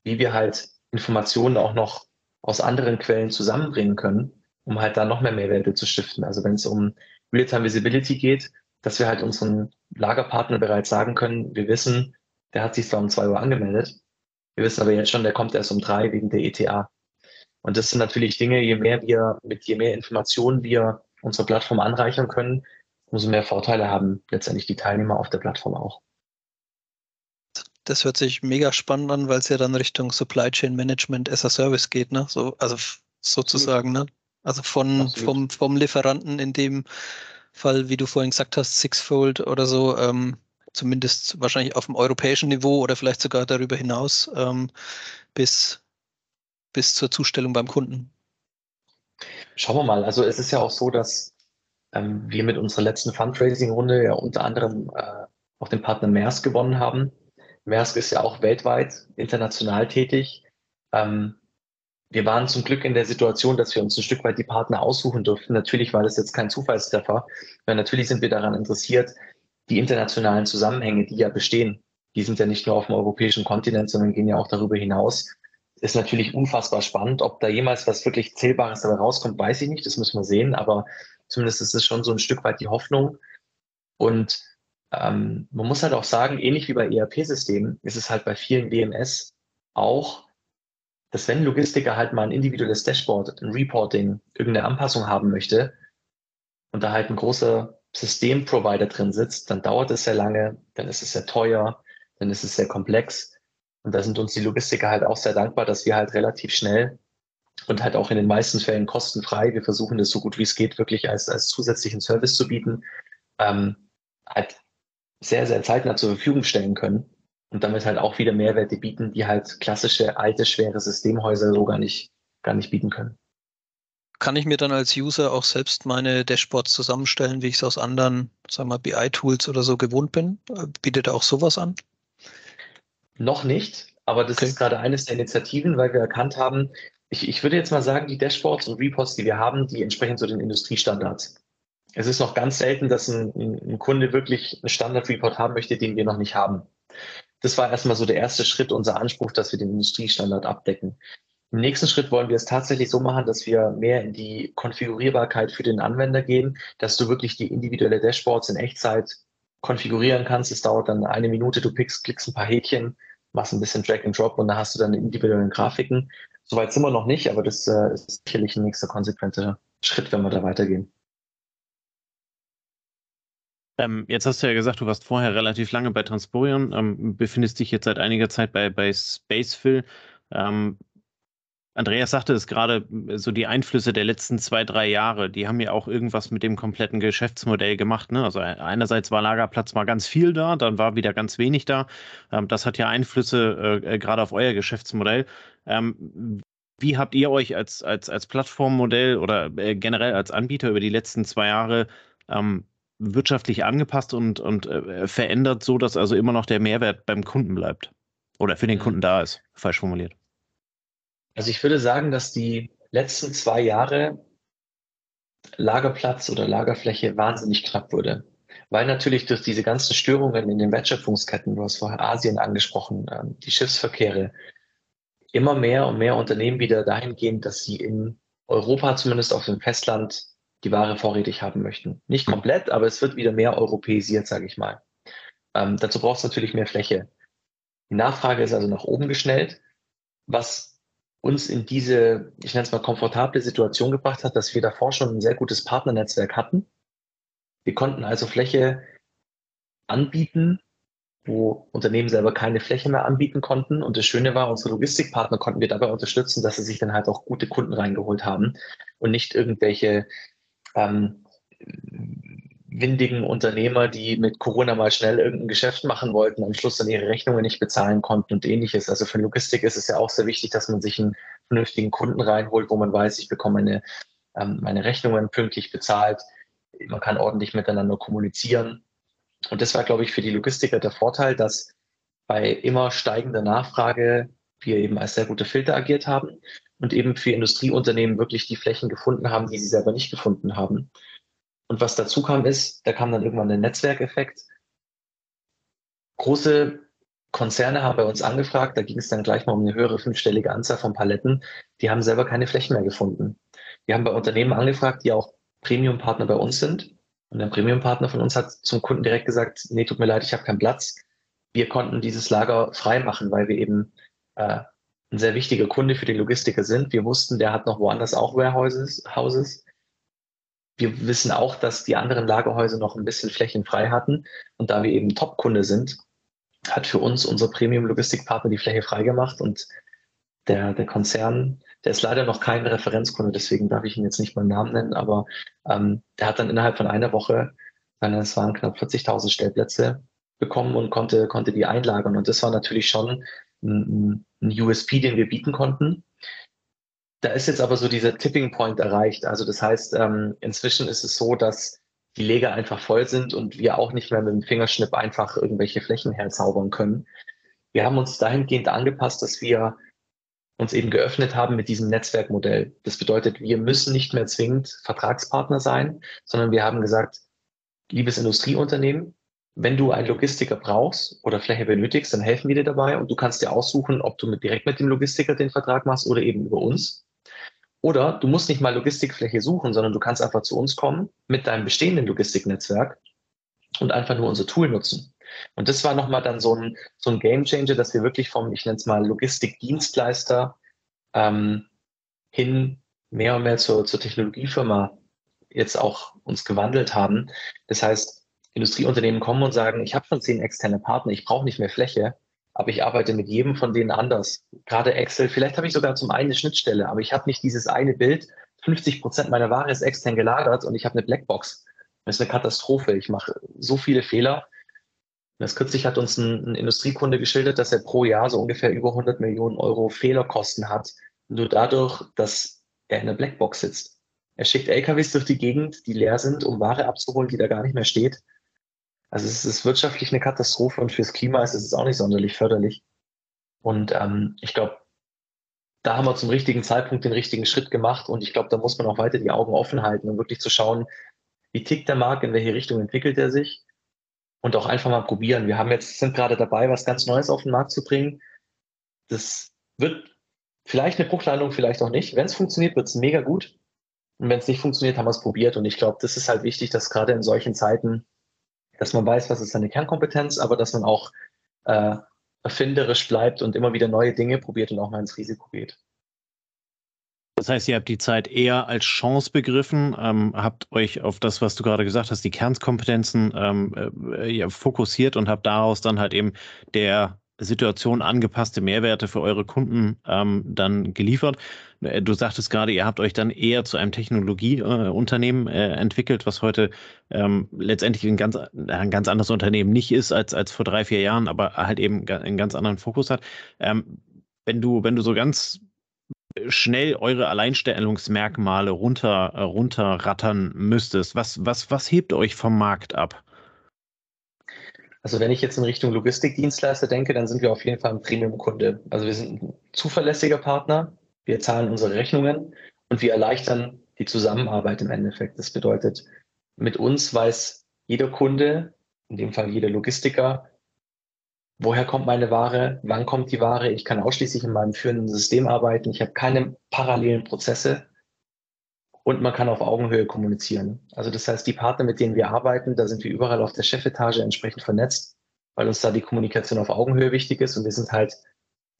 wie wir halt Informationen auch noch aus anderen Quellen zusammenbringen können, um halt da noch mehr Mehrwerte zu stiften. Also wenn es um Real-Time Visibility geht, dass wir halt unseren Lagerpartner bereits sagen können, wir wissen, der hat sich zwar um zwei Uhr angemeldet, wir wissen aber jetzt schon, der kommt erst um drei wegen der ETA. Und das sind natürlich Dinge, je mehr wir, mit je mehr Informationen wir unsere Plattform anreichern können, umso mehr Vorteile haben letztendlich die Teilnehmer auf der Plattform auch. Das hört sich mega spannend an, weil es ja dann Richtung Supply Chain Management as a Service geht, ne? So, also sozusagen, ne? Also von, vom, vom Lieferanten in dem Fall, wie du vorhin gesagt hast, Sixfold oder so, ähm, zumindest wahrscheinlich auf dem europäischen Niveau oder vielleicht sogar darüber hinaus, ähm, bis, bis zur Zustellung beim Kunden. Schauen wir mal. Also es ist ja auch so, dass ähm, wir mit unserer letzten Fundraising-Runde ja unter anderem äh, auch den Partner Maersk gewonnen haben. Maersk ist ja auch weltweit international tätig. Ähm, wir waren zum Glück in der Situation, dass wir uns ein Stück weit die Partner aussuchen durften. Natürlich war das jetzt kein Zufallstreffer, weil natürlich sind wir daran interessiert, die internationalen Zusammenhänge, die ja bestehen, die sind ja nicht nur auf dem europäischen Kontinent, sondern gehen ja auch darüber hinaus. Ist natürlich unfassbar spannend. Ob da jemals was wirklich Zählbares dabei rauskommt, weiß ich nicht. Das müssen wir sehen. Aber zumindest ist es schon so ein Stück weit die Hoffnung. Und ähm, man muss halt auch sagen, ähnlich wie bei ERP-Systemen ist es halt bei vielen WMS auch, dass wenn Logistiker halt mal ein individuelles Dashboard, ein Reporting, irgendeine Anpassung haben möchte und da halt ein großer Systemprovider drin sitzt, dann dauert es sehr lange, dann ist es sehr teuer, dann ist es sehr komplex. Und da sind uns die Logistiker halt auch sehr dankbar, dass wir halt relativ schnell und halt auch in den meisten Fällen kostenfrei, wir versuchen das so gut wie es geht, wirklich als, als zusätzlichen Service zu bieten, ähm, halt sehr, sehr zeitnah zur Verfügung stellen können und damit halt auch wieder Mehrwerte bieten, die halt klassische, alte, schwere Systemhäuser so gar nicht, gar nicht bieten können. Kann ich mir dann als User auch selbst meine Dashboards zusammenstellen, wie ich es aus anderen, sagen wir BI-Tools oder so gewohnt bin? Bietet auch sowas an? Noch nicht, aber das okay. ist gerade eines der Initiativen, weil wir erkannt haben, ich, ich würde jetzt mal sagen, die Dashboards und Reports, die wir haben, die entsprechen so den Industriestandards. Es ist noch ganz selten, dass ein, ein Kunde wirklich einen Standard-Report haben möchte, den wir noch nicht haben. Das war erstmal so der erste Schritt, unser Anspruch, dass wir den Industriestandard abdecken. Im nächsten Schritt wollen wir es tatsächlich so machen, dass wir mehr in die Konfigurierbarkeit für den Anwender gehen, dass du wirklich die individuelle Dashboards in Echtzeit konfigurieren kannst. Es dauert dann eine Minute, du pickst, klickst ein paar Häkchen, machst ein bisschen Drag and Drop und dann hast du dann individuelle Grafiken. Soweit sind wir noch nicht, aber das äh, ist sicherlich ein nächster konsequenter Schritt, wenn wir da weitergehen. Ähm, jetzt hast du ja gesagt, du warst vorher relativ lange bei Transporion, ähm, befindest dich jetzt seit einiger Zeit bei, bei Spacefill. Ähm, Andreas sagte es gerade, so die Einflüsse der letzten zwei, drei Jahre, die haben ja auch irgendwas mit dem kompletten Geschäftsmodell gemacht. Ne? Also einerseits war Lagerplatz mal ganz viel da, dann war wieder ganz wenig da. Ähm, das hat ja Einflüsse äh, gerade auf euer Geschäftsmodell. Ähm, wie habt ihr euch als, als, als Plattformmodell oder äh, generell als Anbieter über die letzten zwei Jahre ähm, wirtschaftlich angepasst und, und äh, verändert, so dass also immer noch der Mehrwert beim Kunden bleibt? Oder für den mhm. Kunden da ist, falsch formuliert. Also ich würde sagen, dass die letzten zwei Jahre Lagerplatz oder Lagerfläche wahnsinnig knapp wurde. Weil natürlich durch diese ganzen Störungen in den Wertschöpfungsketten, du hast vorher Asien angesprochen, ähm, die Schiffsverkehre, immer mehr und mehr Unternehmen wieder dahin gehen, dass sie in Europa zumindest auf dem Festland die Ware vorrätig haben möchten. Nicht komplett, aber es wird wieder mehr europäisiert, sage ich mal. Ähm, dazu braucht es natürlich mehr Fläche. Die Nachfrage ist also nach oben geschnellt, was uns in diese, ich nenne es mal, komfortable Situation gebracht hat, dass wir davor schon ein sehr gutes Partnernetzwerk hatten Wir konnten also Fläche anbieten, wo Unternehmen selber keine Fläche mehr anbieten konnten. Und das Schöne war, unsere Logistikpartner konnten wir dabei unterstützen, dass sie sich dann halt auch gute Kunden reingeholt haben und nicht irgendwelche ähm, windigen Unternehmer, die mit Corona mal schnell irgendein Geschäft machen wollten, am Schluss dann ihre Rechnungen nicht bezahlen konnten und ähnliches. Also für Logistik ist es ja auch sehr wichtig, dass man sich einen vernünftigen Kunden reinholt, wo man weiß, ich bekomme meine, ähm, meine Rechnungen pünktlich bezahlt. Man kann ordentlich miteinander kommunizieren. Und das war, glaube ich, für die Logistiker der Vorteil, dass bei immer steigender Nachfrage wir eben als sehr gute Filter agiert haben und eben für Industrieunternehmen wirklich die Flächen gefunden haben, die sie selber nicht gefunden haben. Und was dazu kam, ist, da kam dann irgendwann der Netzwerkeffekt. Große Konzerne haben bei uns angefragt, da ging es dann gleich mal um eine höhere fünfstellige Anzahl von Paletten. Die haben selber keine Flächen mehr gefunden. Die haben bei Unternehmen angefragt, die auch Premium-Partner bei uns sind und ein Premium-Partner von uns hat zum Kunden direkt gesagt, nee, tut mir leid, ich habe keinen Platz. Wir konnten dieses Lager freimachen, weil wir eben äh, ein sehr wichtiger Kunde für den Logistiker sind. Wir wussten, der hat noch woanders auch Warehouses. Houses. Wir wissen auch, dass die anderen Lagerhäuser noch ein bisschen Flächen frei hatten. Und da wir eben Top-Kunde sind, hat für uns unser Premium-Logistikpartner die Fläche freigemacht und der, der Konzern der ist leider noch kein Referenzkunde, deswegen darf ich ihn jetzt nicht beim Namen nennen, aber ähm, der hat dann innerhalb von einer Woche, es waren knapp 40.000 Stellplätze bekommen und konnte, konnte die einlagern. Und das war natürlich schon ein, ein USP, den wir bieten konnten. Da ist jetzt aber so dieser Tipping Point erreicht. Also das heißt, ähm, inzwischen ist es so, dass die Leger einfach voll sind und wir auch nicht mehr mit dem Fingerschnipp einfach irgendwelche Flächen herzaubern können. Wir haben uns dahingehend angepasst, dass wir uns eben geöffnet haben mit diesem Netzwerkmodell. Das bedeutet, wir müssen nicht mehr zwingend Vertragspartner sein, sondern wir haben gesagt, liebes Industrieunternehmen, wenn du einen Logistiker brauchst oder Fläche benötigst, dann helfen wir dir dabei und du kannst dir aussuchen, ob du mit, direkt mit dem Logistiker den Vertrag machst oder eben über uns. Oder du musst nicht mal Logistikfläche suchen, sondern du kannst einfach zu uns kommen mit deinem bestehenden Logistiknetzwerk und einfach nur unser Tool nutzen. Und das war nochmal dann so ein, so ein Game Changer, dass wir wirklich vom, ich nenne es mal, Logistikdienstleister ähm, hin mehr und mehr zur, zur Technologiefirma jetzt auch uns gewandelt haben. Das heißt, Industrieunternehmen kommen und sagen, ich habe schon zehn externe Partner, ich brauche nicht mehr Fläche, aber ich arbeite mit jedem von denen anders. Gerade Excel, vielleicht habe ich sogar zum einen eine Schnittstelle, aber ich habe nicht dieses eine Bild. 50 Prozent meiner Ware ist extern gelagert und ich habe eine Blackbox. Das ist eine Katastrophe. Ich mache so viele Fehler. Das kürzlich hat uns ein, ein, Industriekunde geschildert, dass er pro Jahr so ungefähr über 100 Millionen Euro Fehlerkosten hat, nur dadurch, dass er in der Blackbox sitzt. Er schickt LKWs durch die Gegend, die leer sind, um Ware abzuholen, die da gar nicht mehr steht. Also es ist wirtschaftlich eine Katastrophe und fürs Klima ist es auch nicht sonderlich förderlich. Und ähm, ich glaube, da haben wir zum richtigen Zeitpunkt den richtigen Schritt gemacht und ich glaube, da muss man auch weiter die Augen offen halten, um wirklich zu schauen, wie tickt der Markt, in welche Richtung entwickelt er sich und auch einfach mal probieren. Wir haben jetzt, sind gerade dabei, was ganz Neues auf den Markt zu bringen. Das wird vielleicht eine Bruchlandung, vielleicht auch nicht. Wenn es funktioniert, wird es mega gut. Und wenn es nicht funktioniert, haben wir es probiert. Und ich glaube, das ist halt wichtig, dass gerade in solchen Zeiten, dass man weiß, was ist seine Kernkompetenz, aber dass man auch äh, erfinderisch bleibt und immer wieder neue Dinge probiert und auch mal ins Risiko geht. Das heißt, ihr habt die Zeit eher als Chance begriffen, ähm, habt euch auf das, was du gerade gesagt hast, die Kernkompetenzen ähm, äh, fokussiert und habt daraus dann halt eben der Situation angepasste Mehrwerte für eure Kunden ähm, dann geliefert. Äh, du sagtest gerade, ihr habt euch dann eher zu einem Technologieunternehmen äh, äh, entwickelt, was heute ähm, letztendlich ein ganz, ein ganz anderes Unternehmen nicht ist als, als vor drei, vier Jahren, aber halt eben einen ganz anderen Fokus hat. Ähm, wenn du, wenn du so ganz schnell eure Alleinstellungsmerkmale runter, äh, runterrattern müsstest, was, was, was hebt euch vom Markt ab? Also wenn ich jetzt in Richtung Logistikdienstleister denke, dann sind wir auf jeden Fall ein Premium-Kunde. Also wir sind ein zuverlässiger Partner, wir zahlen unsere Rechnungen und wir erleichtern die Zusammenarbeit im Endeffekt. Das bedeutet, mit uns weiß jeder Kunde, in dem Fall jeder Logistiker, woher kommt meine Ware, wann kommt die Ware. Ich kann ausschließlich in meinem führenden System arbeiten. Ich habe keine parallelen Prozesse und man kann auf Augenhöhe kommunizieren. Also das heißt, die Partner, mit denen wir arbeiten, da sind wir überall auf der Chefetage entsprechend vernetzt, weil uns da die Kommunikation auf Augenhöhe wichtig ist und wir sind halt,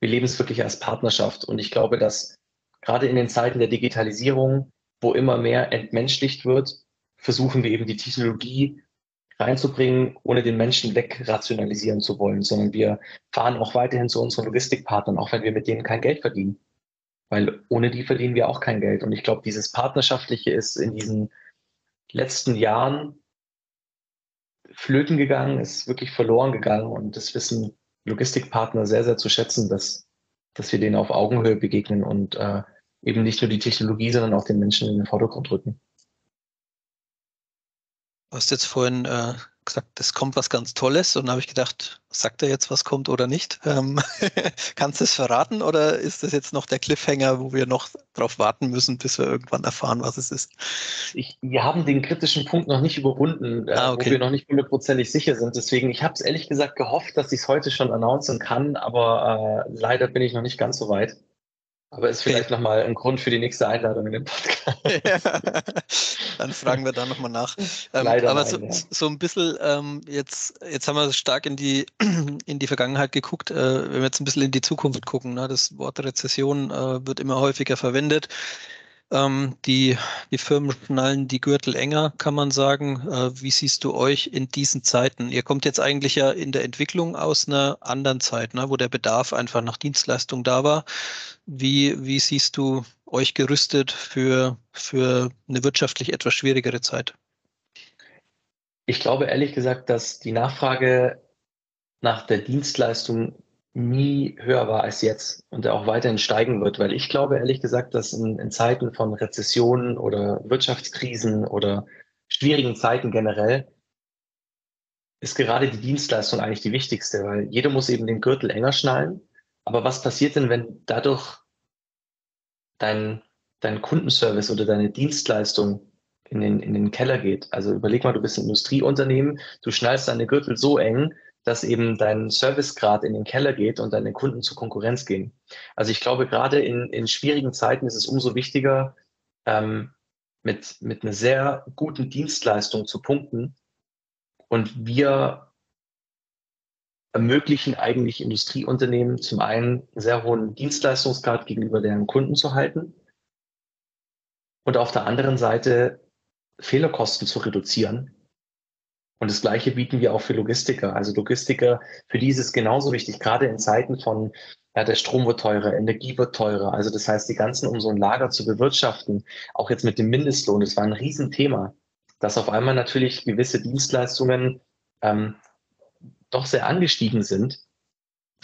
wir leben es wirklich als Partnerschaft und ich glaube, dass gerade in den Zeiten der Digitalisierung, wo immer mehr entmenschlicht wird, versuchen wir eben die Technologie reinzubringen, ohne den Menschen wegrationalisieren zu wollen, sondern wir fahren auch weiterhin zu unseren Logistikpartnern, auch wenn wir mit denen kein Geld verdienen. Weil ohne die verdienen wir auch kein Geld. Und ich glaube, dieses Partnerschaftliche ist in diesen letzten Jahren flöten gegangen, ist wirklich verloren gegangen. Und das wissen Logistikpartner sehr, sehr zu schätzen, dass, dass wir denen auf Augenhöhe begegnen und äh, eben nicht nur die Technologie, sondern auch den Menschen in den Vordergrund rücken. Du hast jetzt vorhin äh, gesagt, es kommt was ganz Tolles und habe ich gedacht, sagt er jetzt, was kommt oder nicht? Ähm, kannst du es verraten oder ist das jetzt noch der Cliffhanger, wo wir noch darauf warten müssen, bis wir irgendwann erfahren, was es ist? Ich, wir haben den kritischen Punkt noch nicht überwunden, äh, ah, okay. wo wir noch nicht hundertprozentig sicher sind. Deswegen, ich habe es ehrlich gesagt gehofft, dass ich es heute schon announcen kann, aber äh, leider bin ich noch nicht ganz so weit. Aber ist vielleicht okay. nochmal ein Grund für die nächste Einladung in den Podcast. Ja, dann fragen wir da nochmal nach. Ähm, aber nein, so, ja. so, ein bisschen, ähm, jetzt, jetzt haben wir stark in die, in die Vergangenheit geguckt. Äh, wenn wir jetzt ein bisschen in die Zukunft gucken, ne? das Wort Rezession äh, wird immer häufiger verwendet. Ähm, die, die Firmen schnallen die Gürtel enger, kann man sagen. Äh, wie siehst du euch in diesen Zeiten? Ihr kommt jetzt eigentlich ja in der Entwicklung aus einer anderen Zeit, ne, wo der Bedarf einfach nach Dienstleistung da war. Wie, wie siehst du euch gerüstet für, für eine wirtschaftlich etwas schwierigere Zeit? Ich glaube ehrlich gesagt, dass die Nachfrage nach der Dienstleistung nie höher war als jetzt und er auch weiterhin steigen wird, weil ich glaube ehrlich gesagt, dass in, in Zeiten von Rezessionen oder Wirtschaftskrisen oder schwierigen Zeiten generell ist gerade die Dienstleistung eigentlich die wichtigste, weil jeder muss eben den Gürtel enger schnallen. Aber was passiert denn, wenn dadurch dein, dein Kundenservice oder deine Dienstleistung in den, in den Keller geht? Also überleg mal, du bist ein Industrieunternehmen, du schnallst deine Gürtel so eng, dass eben dein Servicegrad in den Keller geht und deine Kunden zur Konkurrenz gehen. Also ich glaube, gerade in, in schwierigen Zeiten ist es umso wichtiger, ähm, mit, mit einer sehr guten Dienstleistung zu punkten. Und wir ermöglichen eigentlich Industrieunternehmen zum einen einen sehr hohen Dienstleistungsgrad gegenüber deren Kunden zu halten und auf der anderen Seite Fehlerkosten zu reduzieren und das Gleiche bieten wir auch für Logistiker. Also Logistiker, für die ist es genauso wichtig, gerade in Zeiten von, ja, der Strom wird teurer, Energie wird teurer. Also das heißt, die ganzen, um so ein Lager zu bewirtschaften, auch jetzt mit dem Mindestlohn, das war ein Riesenthema, dass auf einmal natürlich gewisse Dienstleistungen ähm, doch sehr angestiegen sind.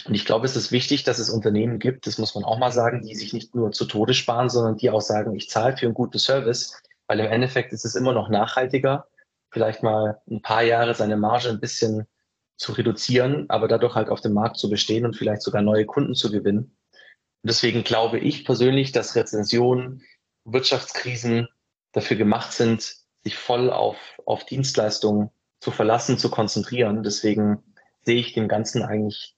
Und ich glaube, es ist wichtig, dass es Unternehmen gibt, das muss man auch mal sagen, die sich nicht nur zu Tode sparen, sondern die auch sagen, ich zahle für einen guten Service, weil im Endeffekt ist es immer noch nachhaltiger, vielleicht mal ein paar Jahre seine Marge ein bisschen zu reduzieren, aber dadurch halt auf dem Markt zu bestehen und vielleicht sogar neue Kunden zu gewinnen. Und deswegen glaube ich persönlich, dass Rezensionen, Wirtschaftskrisen dafür gemacht sind, sich voll auf, auf Dienstleistungen zu verlassen, zu konzentrieren. Deswegen sehe ich dem Ganzen eigentlich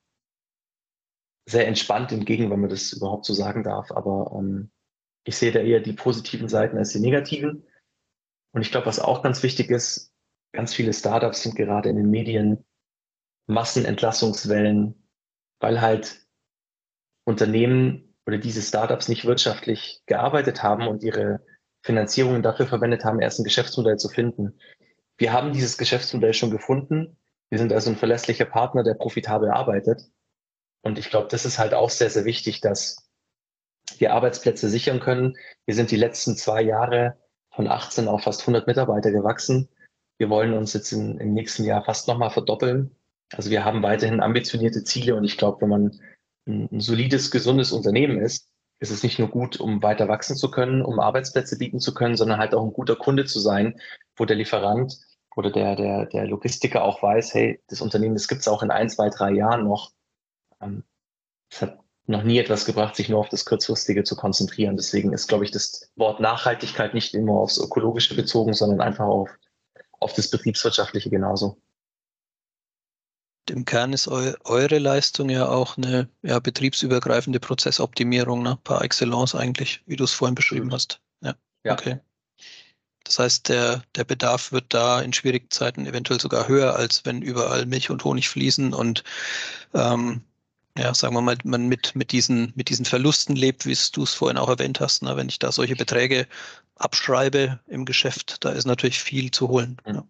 sehr entspannt entgegen, wenn man das überhaupt so sagen darf. Aber ähm, ich sehe da eher die positiven Seiten als die negativen. Und ich glaube, was auch ganz wichtig ist, ganz viele Startups sind gerade in den Medien Massenentlassungswellen, weil halt Unternehmen oder diese Startups nicht wirtschaftlich gearbeitet haben und ihre Finanzierungen dafür verwendet haben, erst ein Geschäftsmodell zu finden. Wir haben dieses Geschäftsmodell schon gefunden. Wir sind also ein verlässlicher Partner, der profitabel arbeitet. Und ich glaube, das ist halt auch sehr, sehr wichtig, dass wir Arbeitsplätze sichern können. Wir sind die letzten zwei Jahre von 18 auf fast 100 Mitarbeiter gewachsen. Wir wollen uns jetzt in, im nächsten Jahr fast nochmal verdoppeln. Also wir haben weiterhin ambitionierte Ziele und ich glaube, wenn man ein, ein solides, gesundes Unternehmen ist, ist es nicht nur gut, um weiter wachsen zu können, um Arbeitsplätze bieten zu können, sondern halt auch ein guter Kunde zu sein, wo der Lieferant oder der, der, der Logistiker auch weiß, hey, das Unternehmen, das gibt es auch in ein, zwei, drei Jahren noch. Ähm, das hat noch nie etwas gebracht, sich nur auf das Kurzfristige zu konzentrieren. Deswegen ist, glaube ich, das Wort Nachhaltigkeit nicht immer aufs Ökologische bezogen, sondern einfach auf, auf das Betriebswirtschaftliche genauso. Im Kern ist eu eure Leistung ja auch eine ja, betriebsübergreifende Prozessoptimierung, ne? par excellence eigentlich, wie du es vorhin beschrieben hast. Ja. ja. Okay. Das heißt, der, der Bedarf wird da in schwierigen Zeiten eventuell sogar höher, als wenn überall Milch und Honig fließen und ähm, ja, sagen wir mal, man mit, mit, diesen, mit diesen Verlusten lebt, wie du es vorhin auch erwähnt hast. Ne? Wenn ich da solche Beträge abschreibe im Geschäft, da ist natürlich viel zu holen. Mhm. Ja.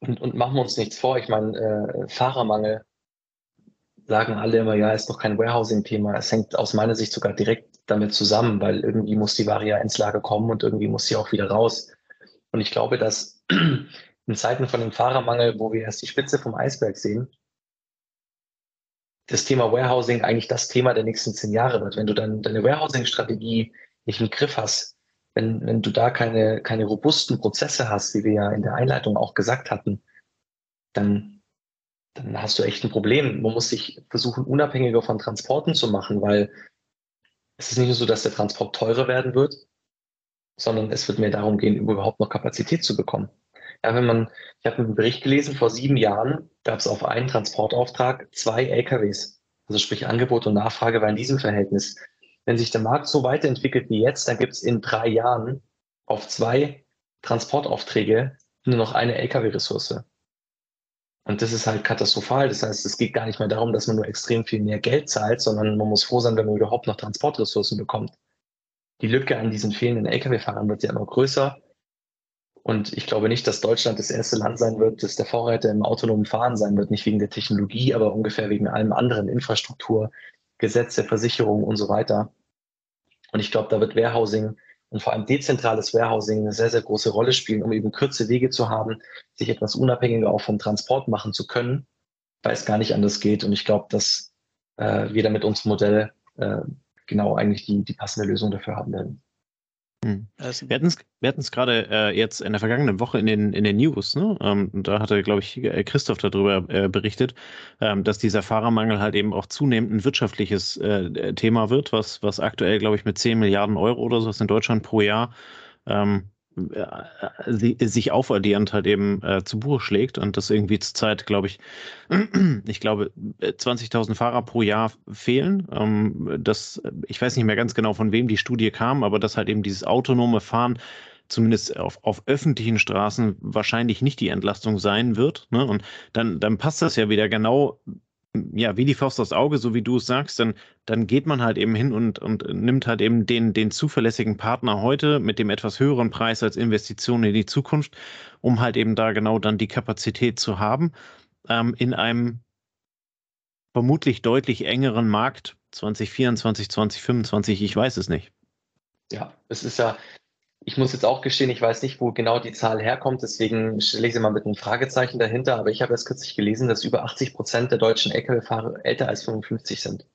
Und, und machen wir uns nichts vor, ich meine, äh, Fahrermangel sagen alle immer, ja, ist doch kein Warehousing-Thema. Es hängt aus meiner Sicht sogar direkt damit zusammen, weil irgendwie muss die Ware ja ins Lager kommen und irgendwie muss sie auch wieder raus. Und ich glaube, dass in Zeiten von dem Fahrermangel, wo wir erst die Spitze vom Eisberg sehen, das Thema Warehousing eigentlich das Thema der nächsten zehn Jahre wird. Wenn du dann deine Warehousing-Strategie nicht im Griff hast, wenn, wenn du da keine, keine robusten Prozesse hast, wie wir ja in der Einleitung auch gesagt hatten, dann, dann hast du echt ein Problem. Man muss sich versuchen, unabhängiger von Transporten zu machen, weil es ist nicht nur so, dass der Transport teurer werden wird, sondern es wird mehr darum gehen, überhaupt noch Kapazität zu bekommen. Ja, wenn man, ich habe einen Bericht gelesen, vor sieben Jahren gab es auf einen Transportauftrag zwei LKWs. Also sprich Angebot und Nachfrage war in diesem Verhältnis. Wenn sich der Markt so weiterentwickelt wie jetzt, dann gibt es in drei Jahren auf zwei Transportaufträge nur noch eine Lkw-Ressource. Und das ist halt katastrophal. Das heißt, es geht gar nicht mehr darum, dass man nur extrem viel mehr Geld zahlt, sondern man muss froh sein, wenn man überhaupt noch Transportressourcen bekommt. Die Lücke an diesen fehlenden Lkw-Fahrern wird ja immer größer. Und ich glaube nicht, dass Deutschland das erste Land sein wird, das der Vorreiter im autonomen Fahren sein wird, nicht wegen der Technologie, aber ungefähr wegen allem anderen Infrastruktur, Gesetze, Versicherungen und so weiter. Und ich glaube, da wird Warehousing und vor allem dezentrales Warehousing eine sehr, sehr große Rolle spielen, um eben kurze Wege zu haben, sich etwas unabhängiger auch vom Transport machen zu können, weil es gar nicht anders geht. Und ich glaube, dass äh, wir da mit unserem Modell äh, genau eigentlich die, die passende Lösung dafür haben werden. Hm. Wir hatten es gerade äh, jetzt in der vergangenen Woche in den, in den News, ne? Ähm, da hatte, glaube ich, äh, Christoph darüber äh, berichtet, ähm, dass dieser Fahrermangel halt eben auch zunehmend ein wirtschaftliches äh, Thema wird, was, was aktuell, glaube ich, mit 10 Milliarden Euro oder so in Deutschland pro Jahr ähm, äh, sich aufaddierend halt eben äh, zu Buche schlägt und das irgendwie zur Zeit, glaube ich, ich glaube, 20.000 Fahrer pro Jahr fehlen. Ähm, das, ich weiß nicht mehr ganz genau, von wem die Studie kam, aber dass halt eben dieses autonome Fahren zumindest auf, auf öffentlichen Straßen wahrscheinlich nicht die Entlastung sein wird. Ne? Und dann, dann passt das ja wieder genau ja, wie die Faust aufs Auge, so wie du es sagst, dann, dann geht man halt eben hin und, und nimmt halt eben den, den zuverlässigen Partner heute mit dem etwas höheren Preis als Investition in die Zukunft, um halt eben da genau dann die Kapazität zu haben, ähm, in einem vermutlich deutlich engeren Markt 2024, 2025, ich weiß es nicht. Ja, es ist ja, ich muss jetzt auch gestehen, ich weiß nicht, wo genau die Zahl herkommt, deswegen stelle ich sie mal mit einem Fragezeichen dahinter, aber ich habe erst kürzlich gelesen, dass über 80 Prozent der deutschen Lkw-Fahrer älter als 55 sind.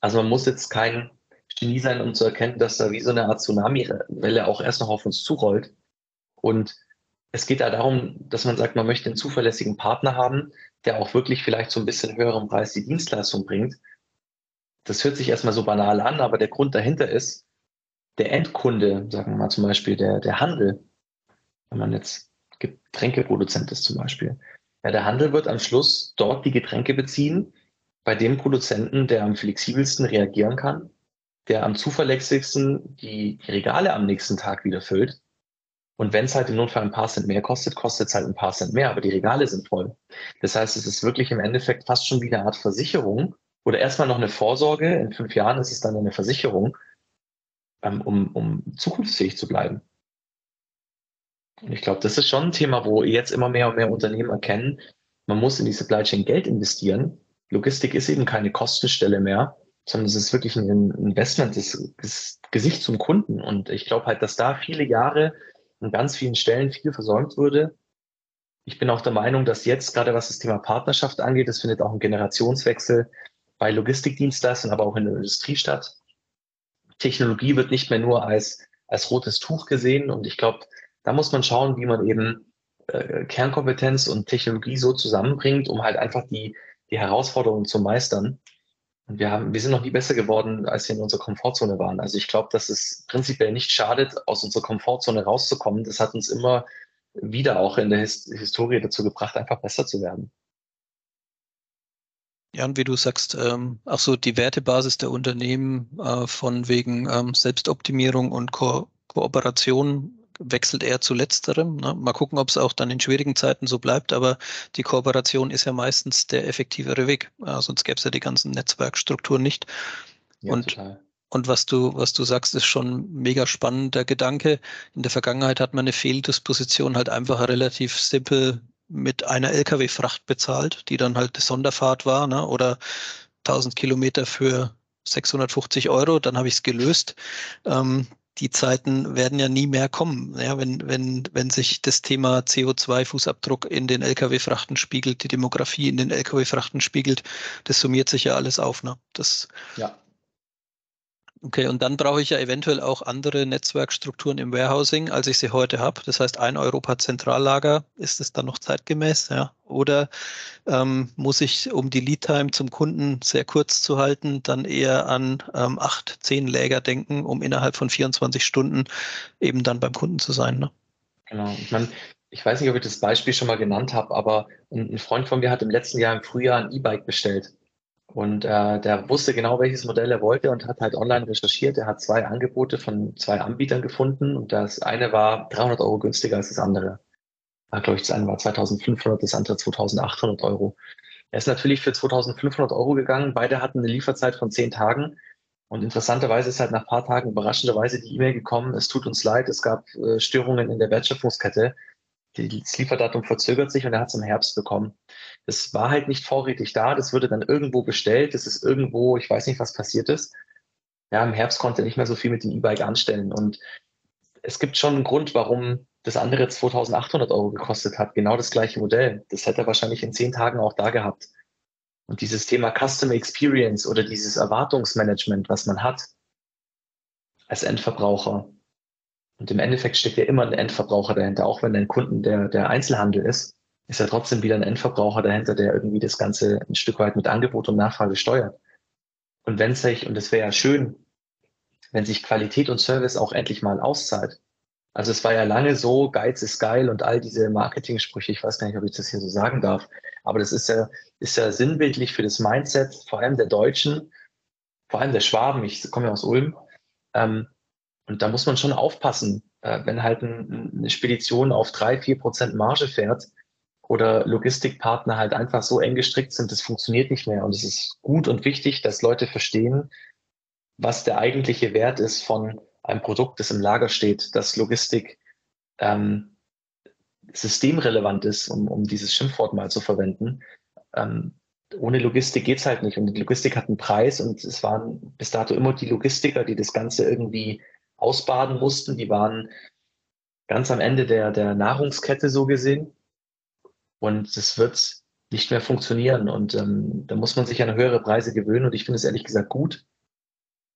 Also man muss jetzt kein Genie sein, um zu erkennen, dass da wie so eine Art Tsunami-Welle auch erst noch auf uns zurollt. Und es geht da darum, dass man sagt, man möchte einen zuverlässigen Partner haben, der auch wirklich vielleicht so ein bisschen höheren Preis die Dienstleistung bringt. Das hört sich erstmal so banal an, aber der Grund dahinter ist, der Endkunde, sagen wir mal zum Beispiel der, der Handel, wenn man jetzt Getränkeproduzent ist zum Beispiel, ja, der Handel wird am Schluss dort die Getränke beziehen, bei dem Produzenten, der am flexibelsten reagieren kann, der am zuverlässigsten die Regale am nächsten Tag wieder füllt. Und wenn es halt im Notfall ein paar Cent mehr kostet, kostet es halt ein paar Cent mehr, aber die Regale sind voll. Das heißt, es ist wirklich im Endeffekt fast schon wie eine Art Versicherung oder erstmal noch eine Vorsorge. In fünf Jahren ist es dann eine Versicherung, ähm, um, um zukunftsfähig zu bleiben. Und ich glaube, das ist schon ein Thema, wo jetzt immer mehr und mehr Unternehmen erkennen, man muss in die Supply Chain Geld investieren. Logistik ist eben keine Kostenstelle mehr, sondern es ist wirklich ein Investment, das, Gesicht zum Kunden. Und ich glaube halt, dass da viele Jahre an ganz vielen Stellen viel versäumt wurde. Ich bin auch der Meinung, dass jetzt, gerade was das Thema Partnerschaft angeht, es findet auch ein Generationswechsel bei Logistikdienstleistern, aber auch in der Industrie statt. Technologie wird nicht mehr nur als, als rotes Tuch gesehen. Und ich glaube, da muss man schauen, wie man eben äh, Kernkompetenz und Technologie so zusammenbringt, um halt einfach die, die Herausforderungen zu meistern. Und wir haben, wir sind noch nie besser geworden, als wir in unserer Komfortzone waren. Also ich glaube, dass es prinzipiell nicht schadet, aus unserer Komfortzone rauszukommen. Das hat uns immer wieder auch in der His Historie dazu gebracht, einfach besser zu werden. Ja, und wie du sagst, ähm, auch so die Wertebasis der Unternehmen äh, von wegen ähm, Selbstoptimierung und Ko Kooperation, wechselt eher zu letzterem. Ne? Mal gucken, ob es auch dann in schwierigen Zeiten so bleibt, aber die Kooperation ist ja meistens der effektivere Weg. Ja, sonst gäbe es ja die ganzen Netzwerkstrukturen nicht. Ja, und total. Und was du, was du sagst, ist schon mega spannend, der Gedanke. In der Vergangenheit hat man eine Fehldisposition halt einfach relativ simpel mit einer Lkw-Fracht bezahlt, die dann halt eine Sonderfahrt war, ne? oder 1000 Kilometer für 650 Euro, dann habe ich es gelöst. Ähm, die Zeiten werden ja nie mehr kommen. Ja, wenn, wenn, wenn sich das Thema CO2-Fußabdruck in den Lkw-Frachten spiegelt, die Demografie in den Lkw-Frachten spiegelt, das summiert sich ja alles auf. Ne? Das, ja. Okay, und dann brauche ich ja eventuell auch andere Netzwerkstrukturen im Warehousing, als ich sie heute habe. Das heißt, ein Europa-Zentrallager, ist es dann noch zeitgemäß? Ja? Oder ähm, muss ich, um die Lead-Time zum Kunden sehr kurz zu halten, dann eher an ähm, acht, zehn Läger denken, um innerhalb von 24 Stunden eben dann beim Kunden zu sein? Ne? Genau. Ich meine, ich weiß nicht, ob ich das Beispiel schon mal genannt habe, aber ein Freund von mir hat im letzten Jahr im Frühjahr ein E-Bike bestellt. Und äh, der wusste genau, welches Modell er wollte und hat halt online recherchiert. Er hat zwei Angebote von zwei Anbietern gefunden und das eine war 300 Euro günstiger als das andere. Ja, glaube ich, das eine war 2500, das andere 2800 Euro. Er ist natürlich für 2500 Euro gegangen. Beide hatten eine Lieferzeit von zehn Tagen. Und interessanterweise ist halt nach paar Tagen überraschenderweise die E-Mail gekommen, es tut uns leid, es gab äh, Störungen in der Wertschöpfungskette das Lieferdatum verzögert sich und er hat es im Herbst bekommen. Das war halt nicht vorrätig da, das wurde dann irgendwo bestellt, das ist irgendwo, ich weiß nicht, was passiert ist. Ja, im Herbst konnte er nicht mehr so viel mit dem E-Bike anstellen und es gibt schon einen Grund, warum das andere 2800 Euro gekostet hat, genau das gleiche Modell. Das hätte er wahrscheinlich in zehn Tagen auch da gehabt. Und dieses Thema Customer Experience oder dieses Erwartungsmanagement, was man hat als Endverbraucher, und im Endeffekt steckt ja immer ein Endverbraucher dahinter, auch wenn dein Kunden der, der Einzelhandel ist, ist ja trotzdem wieder ein Endverbraucher dahinter, der irgendwie das Ganze ein Stück weit mit Angebot und Nachfrage steuert. Und wenn sich, und es wäre ja schön, wenn sich Qualität und Service auch endlich mal auszahlt. Also es war ja lange so, Geiz ist geil und all diese Marketing-Sprüche, ich weiß gar nicht, ob ich das hier so sagen darf, aber das ist ja, ist ja sinnbildlich für das Mindset, vor allem der Deutschen, vor allem der Schwaben, ich komme ja aus Ulm, ähm, und da muss man schon aufpassen, äh, wenn halt ein, eine Spedition auf drei, vier Prozent Marge fährt oder Logistikpartner halt einfach so eng gestrickt sind, das funktioniert nicht mehr. Und es ist gut und wichtig, dass Leute verstehen, was der eigentliche Wert ist von einem Produkt, das im Lager steht, dass Logistik ähm, systemrelevant ist, um, um dieses Schimpfwort mal zu verwenden. Ähm, ohne Logistik geht's halt nicht. Und die Logistik hat einen Preis und es waren bis dato immer die Logistiker, die das Ganze irgendwie ausbaden mussten. Die waren ganz am Ende der, der Nahrungskette so gesehen. Und es wird nicht mehr funktionieren. Und ähm, da muss man sich an höhere Preise gewöhnen. Und ich finde es ehrlich gesagt gut,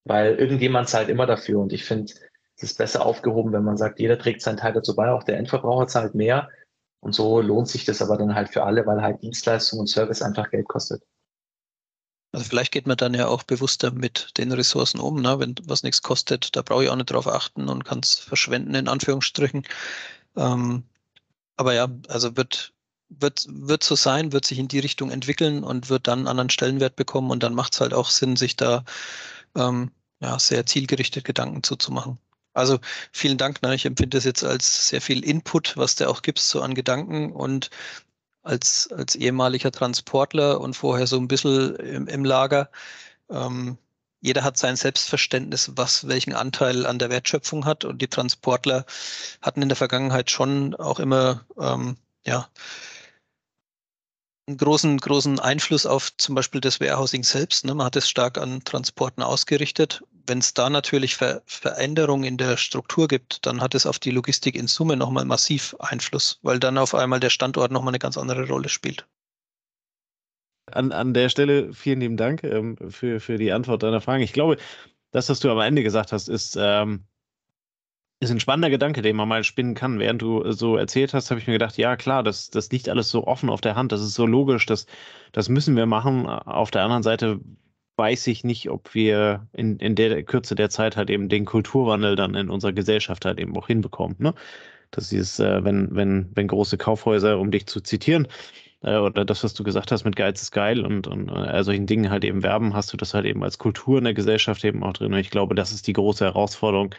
weil irgendjemand zahlt immer dafür. Und ich finde, es ist besser aufgehoben, wenn man sagt, jeder trägt seinen Teil dazu bei. Auch der Endverbraucher zahlt mehr. Und so lohnt sich das aber dann halt für alle, weil halt Dienstleistung und Service einfach Geld kostet. Also vielleicht geht man dann ja auch bewusster mit den Ressourcen um, ne? wenn was nichts kostet, da brauche ich auch nicht drauf achten und kann es verschwenden, in Anführungsstrichen. Ähm, aber ja, also wird, wird, wird so sein, wird sich in die Richtung entwickeln und wird dann einen anderen Stellenwert bekommen und dann macht es halt auch Sinn, sich da ähm, ja, sehr zielgerichtet Gedanken zuzumachen. Also vielen Dank. Ne? Ich empfinde das jetzt als sehr viel Input, was der auch gibt, so an Gedanken und als, als ehemaliger Transportler und vorher so ein bisschen im, im Lager. Ähm, jeder hat sein Selbstverständnis, was welchen Anteil an der Wertschöpfung hat. Und die Transportler hatten in der Vergangenheit schon auch immer ähm, ja, einen großen, großen Einfluss auf zum Beispiel das Warehousing selbst. Ne? Man hat es stark an Transporten ausgerichtet. Wenn es da natürlich Ver Veränderungen in der Struktur gibt, dann hat es auf die Logistik in Summe nochmal massiv Einfluss, weil dann auf einmal der Standort nochmal eine ganz andere Rolle spielt. An, an der Stelle vielen lieben Dank ähm, für, für die Antwort deiner Frage. Ich glaube, das, was du am Ende gesagt hast, ist ähm, ist ein spannender Gedanke, den man mal spinnen kann. Während du so erzählt hast, habe ich mir gedacht, ja klar, das, das liegt alles so offen auf der Hand, das ist so logisch, das, das müssen wir machen. Auf der anderen Seite weiß ich nicht, ob wir in, in der Kürze der Zeit halt eben den Kulturwandel dann in unserer Gesellschaft halt eben auch hinbekommen. Ne? Das ist, äh, wenn, wenn, wenn große Kaufhäuser, um dich zu zitieren, äh, oder das, was du gesagt hast mit Geiz ist geil und, und äh, solchen Dingen halt eben werben, hast du das halt eben als Kultur in der Gesellschaft eben auch drin. Und ich glaube, das ist die große Herausforderung,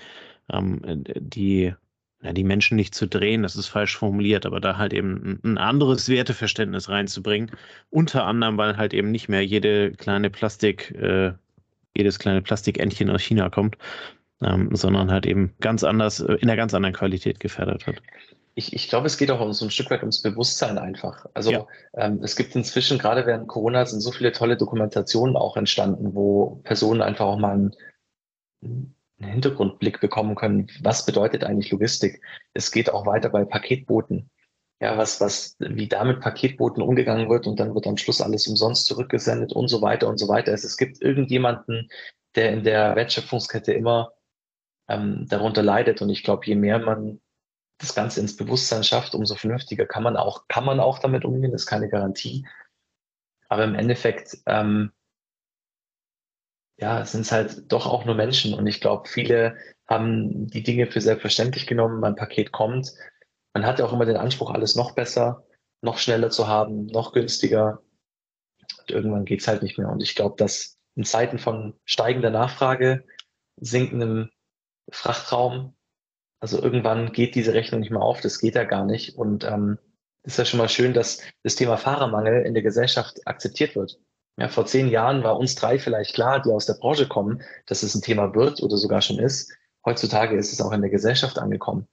ähm, die na, die Menschen nicht zu drehen, das ist falsch formuliert, aber da halt eben ein, ein anderes Werteverständnis reinzubringen. Unter anderem, weil halt eben nicht mehr jede kleine Plastik, äh, jedes kleine Plastikentchen aus China kommt, ähm, sondern halt eben ganz anders, äh, in einer ganz anderen Qualität gefördert wird. Ich, ich glaube, es geht auch so ein Stück weit ums Bewusstsein einfach. Also ja. ähm, es gibt inzwischen, gerade während Corona, sind so viele tolle Dokumentationen auch entstanden, wo Personen einfach auch mal einen, einen Hintergrundblick bekommen können, was bedeutet eigentlich Logistik. Es geht auch weiter bei Paketbooten. Ja, was, was, wie da mit Paketbooten umgegangen wird und dann wird am Schluss alles umsonst zurückgesendet und so weiter und so weiter. Es, es gibt irgendjemanden, der in der Wertschöpfungskette immer ähm, darunter leidet. Und ich glaube, je mehr man das Ganze ins Bewusstsein schafft, umso vernünftiger kann man auch, kann man auch damit umgehen, das ist keine Garantie. Aber im Endeffekt, ähm, ja, sind es halt doch auch nur Menschen. Und ich glaube, viele haben die Dinge für selbstverständlich genommen. Mein Paket kommt. Man hat ja auch immer den Anspruch, alles noch besser, noch schneller zu haben, noch günstiger. Und irgendwann geht es halt nicht mehr. Und ich glaube, dass in Zeiten von steigender Nachfrage, sinkendem Frachtraum. Also irgendwann geht diese Rechnung nicht mehr auf, das geht ja gar nicht. Und ähm, ist ja schon mal schön, dass das Thema Fahrermangel in der Gesellschaft akzeptiert wird. Ja, vor zehn Jahren war uns drei vielleicht klar, die aus der Branche kommen, dass es ein Thema wird oder sogar schon ist. Heutzutage ist es auch in der Gesellschaft angekommen.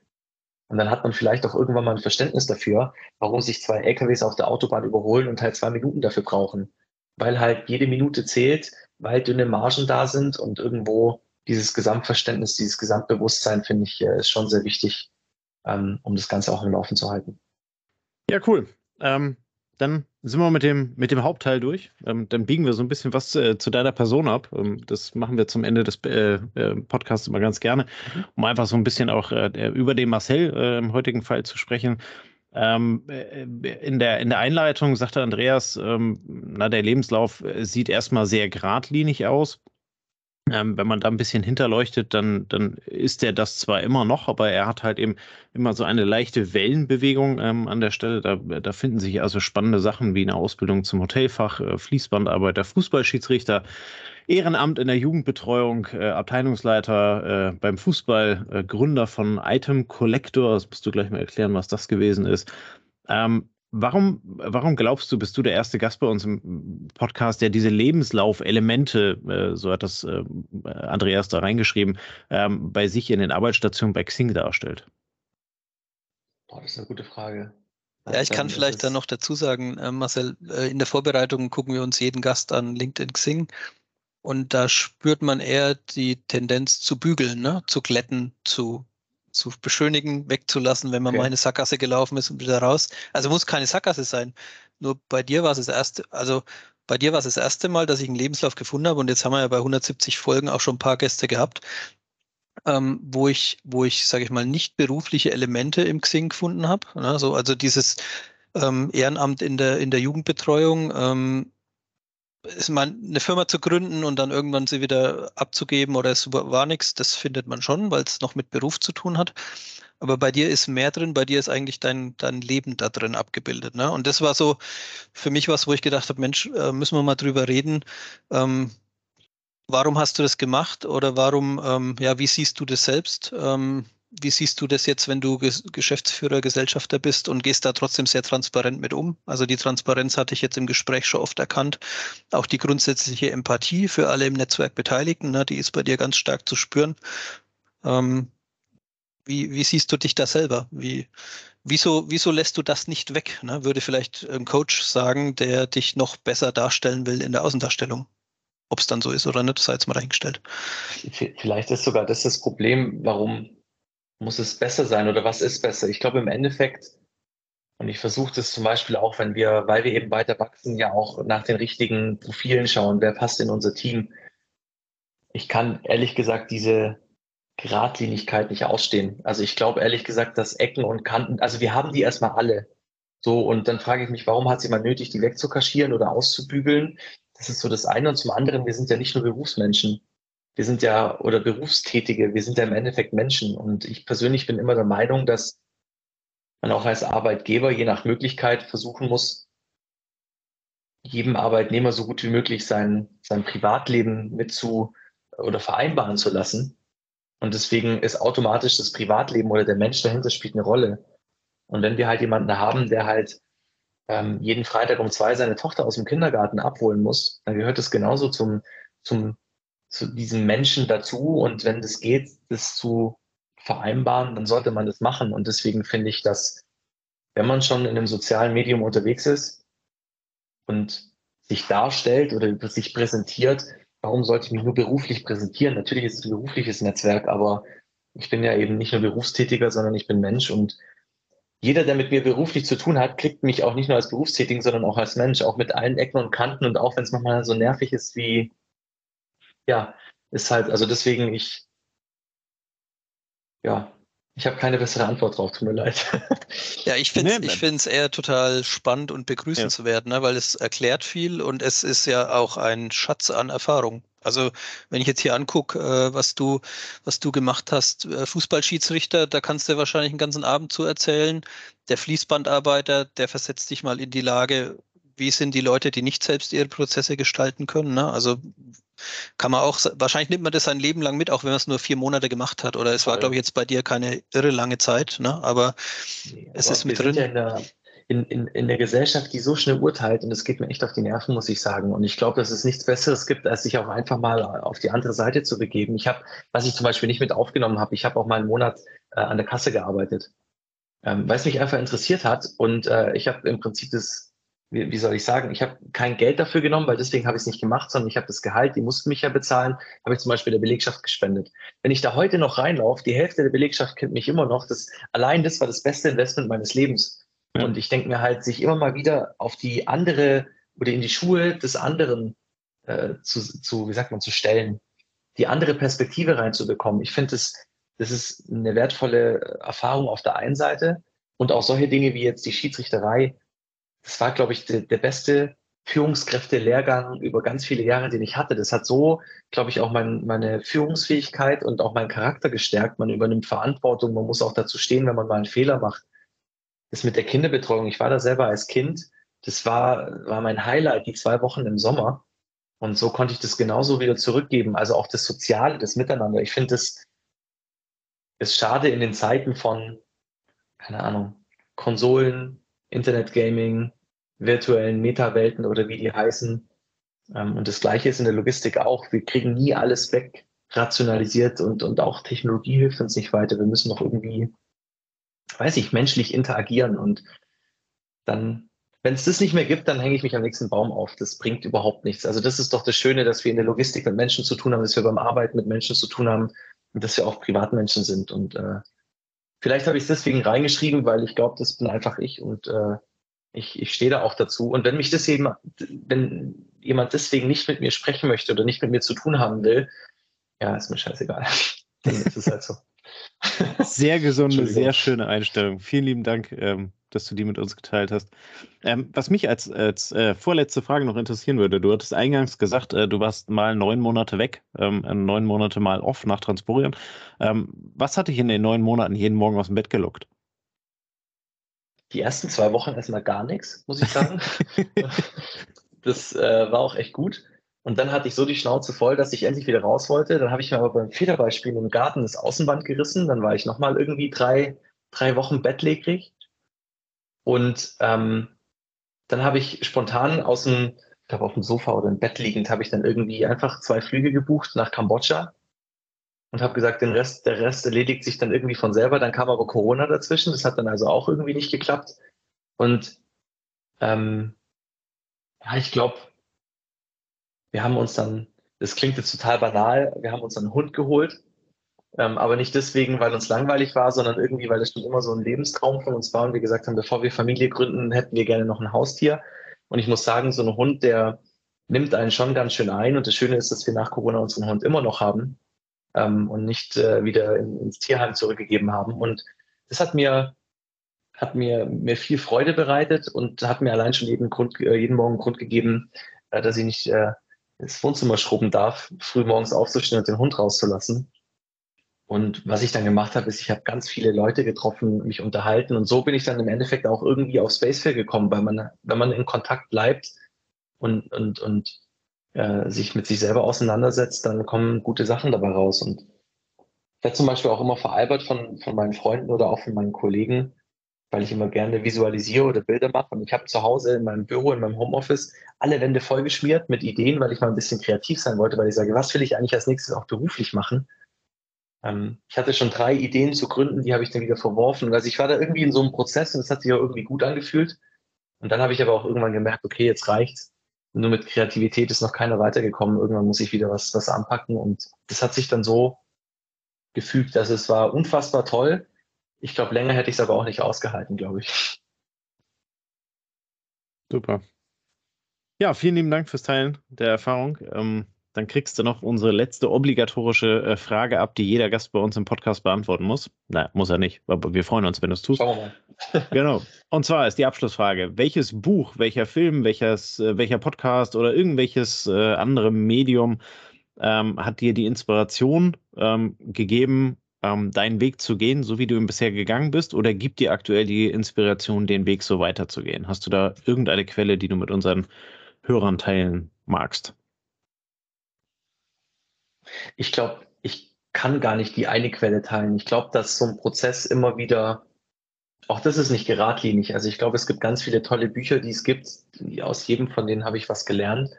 Und dann hat man vielleicht auch irgendwann mal ein Verständnis dafür, warum sich zwei LKWs auf der Autobahn überholen und halt zwei Minuten dafür brauchen. Weil halt jede Minute zählt, weil dünne Margen da sind und irgendwo dieses Gesamtverständnis, dieses Gesamtbewusstsein, finde ich, äh, ist schon sehr wichtig, ähm, um das Ganze auch im Laufen zu halten. Ja, cool. Ähm, dann sind wir mit dem, mit dem Hauptteil durch. Ähm, dann biegen wir so ein bisschen was äh, zu deiner Person ab. Ähm, das machen wir zum Ende des äh, äh Podcasts immer ganz gerne, um einfach so ein bisschen auch äh, über den Marcel äh, im heutigen Fall zu sprechen. Ähm, in, der, in der Einleitung sagte Andreas, ähm, na, der Lebenslauf sieht erstmal sehr geradlinig aus. Ähm, wenn man da ein bisschen hinterleuchtet, dann, dann ist er das zwar immer noch, aber er hat halt eben immer so eine leichte Wellenbewegung ähm, an der Stelle. Da, da finden sich also spannende Sachen wie eine Ausbildung zum Hotelfach, äh, Fließbandarbeiter, Fußballschiedsrichter, Ehrenamt in der Jugendbetreuung, äh, Abteilungsleiter äh, beim Fußball, äh, Gründer von Item Collector. Das musst du gleich mal erklären, was das gewesen ist. Ähm, Warum, warum glaubst du, bist du der erste Gast bei uns im Podcast, der diese Lebenslaufelemente, äh, so hat das äh, Andreas da reingeschrieben, ähm, bei sich in den Arbeitsstationen bei Xing darstellt? Boah, das ist eine gute Frage. Ja, ich kann vielleicht dann noch dazu sagen, äh, Marcel, äh, in der Vorbereitung gucken wir uns jeden Gast an LinkedIn Xing und da spürt man eher die Tendenz zu bügeln, ne? zu glätten, zu zu beschönigen, wegzulassen, wenn man okay. mal eine Sackgasse gelaufen ist und wieder raus. Also muss keine Sackgasse sein. Nur bei dir war es das erste, also bei dir war es das erste Mal, dass ich einen Lebenslauf gefunden habe und jetzt haben wir ja bei 170 Folgen auch schon ein paar Gäste gehabt, ähm, wo ich, wo ich, sage ich mal, nicht berufliche Elemente im Xing gefunden habe. Ne? So, also dieses ähm, Ehrenamt in der, in der Jugendbetreuung, ähm, ist man eine Firma zu gründen und dann irgendwann sie wieder abzugeben oder es war nichts, das findet man schon, weil es noch mit Beruf zu tun hat. Aber bei dir ist mehr drin, bei dir ist eigentlich dein, dein Leben da drin abgebildet. Ne? Und das war so für mich was, wo ich gedacht habe, Mensch, äh, müssen wir mal drüber reden. Ähm, warum hast du das gemacht oder warum, ähm, ja, wie siehst du das selbst? Ähm, wie siehst du das jetzt, wenn du Geschäftsführer, Gesellschafter bist und gehst da trotzdem sehr transparent mit um? Also die Transparenz hatte ich jetzt im Gespräch schon oft erkannt. Auch die grundsätzliche Empathie für alle im Netzwerk Beteiligten, ne, die ist bei dir ganz stark zu spüren. Ähm, wie, wie, siehst du dich da selber? Wie, wieso, wieso lässt du das nicht weg? Ne? Würde vielleicht ein Coach sagen, der dich noch besser darstellen will in der Außendarstellung? Ob es dann so ist oder nicht, sei jetzt mal dahingestellt. Vielleicht ist sogar das das Problem, warum muss es besser sein oder was ist besser? Ich glaube im Endeffekt, und ich versuche das zum Beispiel auch, wenn wir, weil wir eben weiter wachsen, ja auch nach den richtigen Profilen schauen, wer passt in unser Team. Ich kann ehrlich gesagt diese Geradlinigkeit nicht ausstehen. Also ich glaube ehrlich gesagt, dass Ecken und Kanten, also wir haben die erstmal alle. So, und dann frage ich mich, warum hat sie mal nötig, die wegzukaschieren oder auszubügeln? Das ist so das eine. Und zum anderen, wir sind ja nicht nur Berufsmenschen wir sind ja, oder Berufstätige, wir sind ja im Endeffekt Menschen. Und ich persönlich bin immer der Meinung, dass man auch als Arbeitgeber je nach Möglichkeit versuchen muss, jedem Arbeitnehmer so gut wie möglich sein, sein Privatleben mit zu oder vereinbaren zu lassen. Und deswegen ist automatisch das Privatleben oder der Mensch dahinter spielt eine Rolle. Und wenn wir halt jemanden haben, der halt ähm, jeden Freitag um zwei seine Tochter aus dem Kindergarten abholen muss, dann gehört es genauso zum, zum, zu diesem Menschen dazu. Und wenn das geht, das zu vereinbaren, dann sollte man das machen. Und deswegen finde ich, dass wenn man schon in einem sozialen Medium unterwegs ist und sich darstellt oder sich präsentiert, warum sollte ich mich nur beruflich präsentieren? Natürlich ist es ein berufliches Netzwerk, aber ich bin ja eben nicht nur Berufstätiger, sondern ich bin Mensch und jeder, der mit mir beruflich zu tun hat, klickt mich auch nicht nur als Berufstätigen, sondern auch als Mensch, auch mit allen Ecken und Kanten und auch wenn es manchmal so nervig ist wie, ja, ist halt, also deswegen ich, ja, ich habe keine bessere Antwort drauf, tut mir leid. Ja, ich finde es ich find's eher total spannend und begrüßenswert, ja. ne, weil es erklärt viel und es ist ja auch ein Schatz an Erfahrung. Also wenn ich jetzt hier angucke, äh, was du, was du gemacht hast, äh, Fußballschiedsrichter, da kannst du wahrscheinlich einen ganzen Abend zu erzählen. Der Fließbandarbeiter, der versetzt dich mal in die Lage, wie sind die Leute, die nicht selbst ihre Prozesse gestalten können. Ne? Also kann man auch, wahrscheinlich nimmt man das sein Leben lang mit, auch wenn man es nur vier Monate gemacht hat. Oder es war, glaube ich, jetzt bei dir keine irre lange Zeit, ne? aber nee, es aber ist mit drin. Ja in, der, in, in, in der Gesellschaft, die so schnell urteilt, und es geht mir echt auf die Nerven, muss ich sagen. Und ich glaube, dass es nichts Besseres gibt, als sich auch einfach mal auf die andere Seite zu begeben. Ich habe, was ich zum Beispiel nicht mit aufgenommen habe, ich habe auch mal einen Monat äh, an der Kasse gearbeitet, ähm, weil es mich einfach interessiert hat. Und äh, ich habe im Prinzip das wie, wie soll ich sagen, ich habe kein Geld dafür genommen, weil deswegen habe ich es nicht gemacht, sondern ich habe das Gehalt, die mussten mich ja bezahlen, habe ich zum Beispiel der Belegschaft gespendet. Wenn ich da heute noch reinlaufe, die Hälfte der Belegschaft kennt mich immer noch, das, allein das war das beste Investment meines Lebens. Ja. Und ich denke mir halt, sich immer mal wieder auf die andere oder in die Schuhe des anderen äh, zu, zu, wie sagt man, zu stellen, die andere Perspektive reinzubekommen. Ich finde, das, das ist eine wertvolle Erfahrung auf der einen Seite und auch solche Dinge wie jetzt die Schiedsrichterei das war, glaube ich, der, der beste Führungskräfte-Lehrgang über ganz viele Jahre, den ich hatte. Das hat so, glaube ich, auch mein, meine Führungsfähigkeit und auch meinen Charakter gestärkt. Man übernimmt Verantwortung, man muss auch dazu stehen, wenn man mal einen Fehler macht. Das mit der Kinderbetreuung, ich war da selber als Kind, das war, war mein Highlight, die zwei Wochen im Sommer. Und so konnte ich das genauso wieder zurückgeben. Also auch das Soziale, das Miteinander. Ich finde es ist schade in den Zeiten von, keine Ahnung, Konsolen, Internetgaming, virtuellen Metawelten oder wie die heißen. Ähm, und das Gleiche ist in der Logistik auch. Wir kriegen nie alles weg rationalisiert und, und auch Technologie hilft uns nicht weiter. Wir müssen noch irgendwie, weiß ich, menschlich interagieren und dann, wenn es das nicht mehr gibt, dann hänge ich mich am nächsten Baum auf. Das bringt überhaupt nichts. Also das ist doch das Schöne, dass wir in der Logistik mit Menschen zu tun haben, dass wir beim Arbeiten mit Menschen zu tun haben und dass wir auch Privatmenschen sind. Und äh, vielleicht habe ich es deswegen reingeschrieben, weil ich glaube, das bin einfach ich und äh, ich, ich stehe da auch dazu. Und wenn mich das eben, wenn jemand deswegen nicht mit mir sprechen möchte oder nicht mit mir zu tun haben will, ja, ist mir scheißegal. Dann ist es halt so. Sehr gesunde, sehr schöne Einstellung. Vielen lieben Dank, ähm, dass du die mit uns geteilt hast. Ähm, was mich als, als äh, vorletzte Frage noch interessieren würde, du hattest eingangs gesagt, äh, du warst mal neun Monate weg, ähm, neun Monate mal off nach Transporieren. Ähm, was hat dich in den neun Monaten jeden Morgen aus dem Bett gelockt? die ersten zwei Wochen erstmal gar nichts, muss ich sagen. das äh, war auch echt gut. Und dann hatte ich so die Schnauze voll, dass ich endlich wieder raus wollte. Dann habe ich mir aber beim Federballspiel im Garten das Außenband gerissen. Dann war ich nochmal irgendwie drei, drei Wochen bettlägerig. Und ähm, dann habe ich spontan aus dem, ich glaube auf dem Sofa oder im Bett liegend, habe ich dann irgendwie einfach zwei Flüge gebucht nach Kambodscha und habe gesagt, den Rest, der Rest erledigt sich dann irgendwie von selber. Dann kam aber Corona dazwischen. Das hat dann also auch irgendwie nicht geklappt. Und ähm, ja, ich glaube, wir haben uns dann, das klingt jetzt total banal, wir haben uns einen Hund geholt. Ähm, aber nicht deswegen, weil uns langweilig war, sondern irgendwie, weil das schon immer so ein Lebenstraum von uns war und wir gesagt haben, bevor wir Familie gründen, hätten wir gerne noch ein Haustier. Und ich muss sagen, so ein Hund, der nimmt einen schon ganz schön ein. Und das Schöne ist, dass wir nach Corona unseren Hund immer noch haben ähm, und nicht äh, wieder in, ins Tierheim zurückgegeben haben. Und das hat mir hat mir, mir viel Freude bereitet und hat mir allein schon jeden, Grund, äh, jeden Morgen Grund gegeben, äh, dass ich nicht äh, ins Wohnzimmer schrubben darf, früh morgens aufzustehen und den Hund rauszulassen. Und was ich dann gemacht habe, ist, ich habe ganz viele Leute getroffen, mich unterhalten und so bin ich dann im Endeffekt auch irgendwie auf Spacefair gekommen, weil man, wenn man in Kontakt bleibt und, und, und äh, sich mit sich selber auseinandersetzt, dann kommen gute Sachen dabei raus. Und Ich werde zum Beispiel auch immer veralbert von, von meinen Freunden oder auch von meinen Kollegen, weil ich immer gerne visualisiere oder Bilder mache. Und ich habe zu Hause in meinem Büro, in meinem Homeoffice alle Wände vollgeschmiert mit Ideen, weil ich mal ein bisschen kreativ sein wollte, weil ich sage, was will ich eigentlich als nächstes auch beruflich machen? Ähm, ich hatte schon drei Ideen zu gründen, die habe ich dann wieder verworfen. Also ich war da irgendwie in so einem Prozess und es hat sich auch irgendwie gut angefühlt. Und dann habe ich aber auch irgendwann gemerkt, okay, jetzt reicht's. Nur mit Kreativität ist noch keiner weitergekommen. Irgendwann muss ich wieder was, was anpacken. Und das hat sich dann so gefügt, dass es war unfassbar toll. Ich glaube, länger hätte ich es aber auch nicht ausgehalten, glaube ich. Super. Ja, vielen lieben Dank fürs Teilen der Erfahrung. Ähm, dann kriegst du noch unsere letzte obligatorische äh, Frage ab, die jeder Gast bei uns im Podcast beantworten muss. Na, muss er nicht, aber wir freuen uns, wenn du es tust. Schauen wir mal. genau. Und zwar ist die Abschlussfrage: Welches Buch, welcher Film, welches, äh, welcher Podcast oder irgendwelches äh, andere Medium ähm, hat dir die Inspiration ähm, gegeben, ähm, deinen Weg zu gehen, so wie du ihn bisher gegangen bist, oder gibt dir aktuell die Inspiration, den Weg so weiterzugehen? Hast du da irgendeine Quelle, die du mit unseren Hörern teilen magst? Ich glaube, ich kann gar nicht die eine Quelle teilen. Ich glaube, dass so ein Prozess immer wieder, auch das ist nicht geradlinig. Also ich glaube, es gibt ganz viele tolle Bücher, die es gibt. Aus jedem von denen habe ich was gelernt.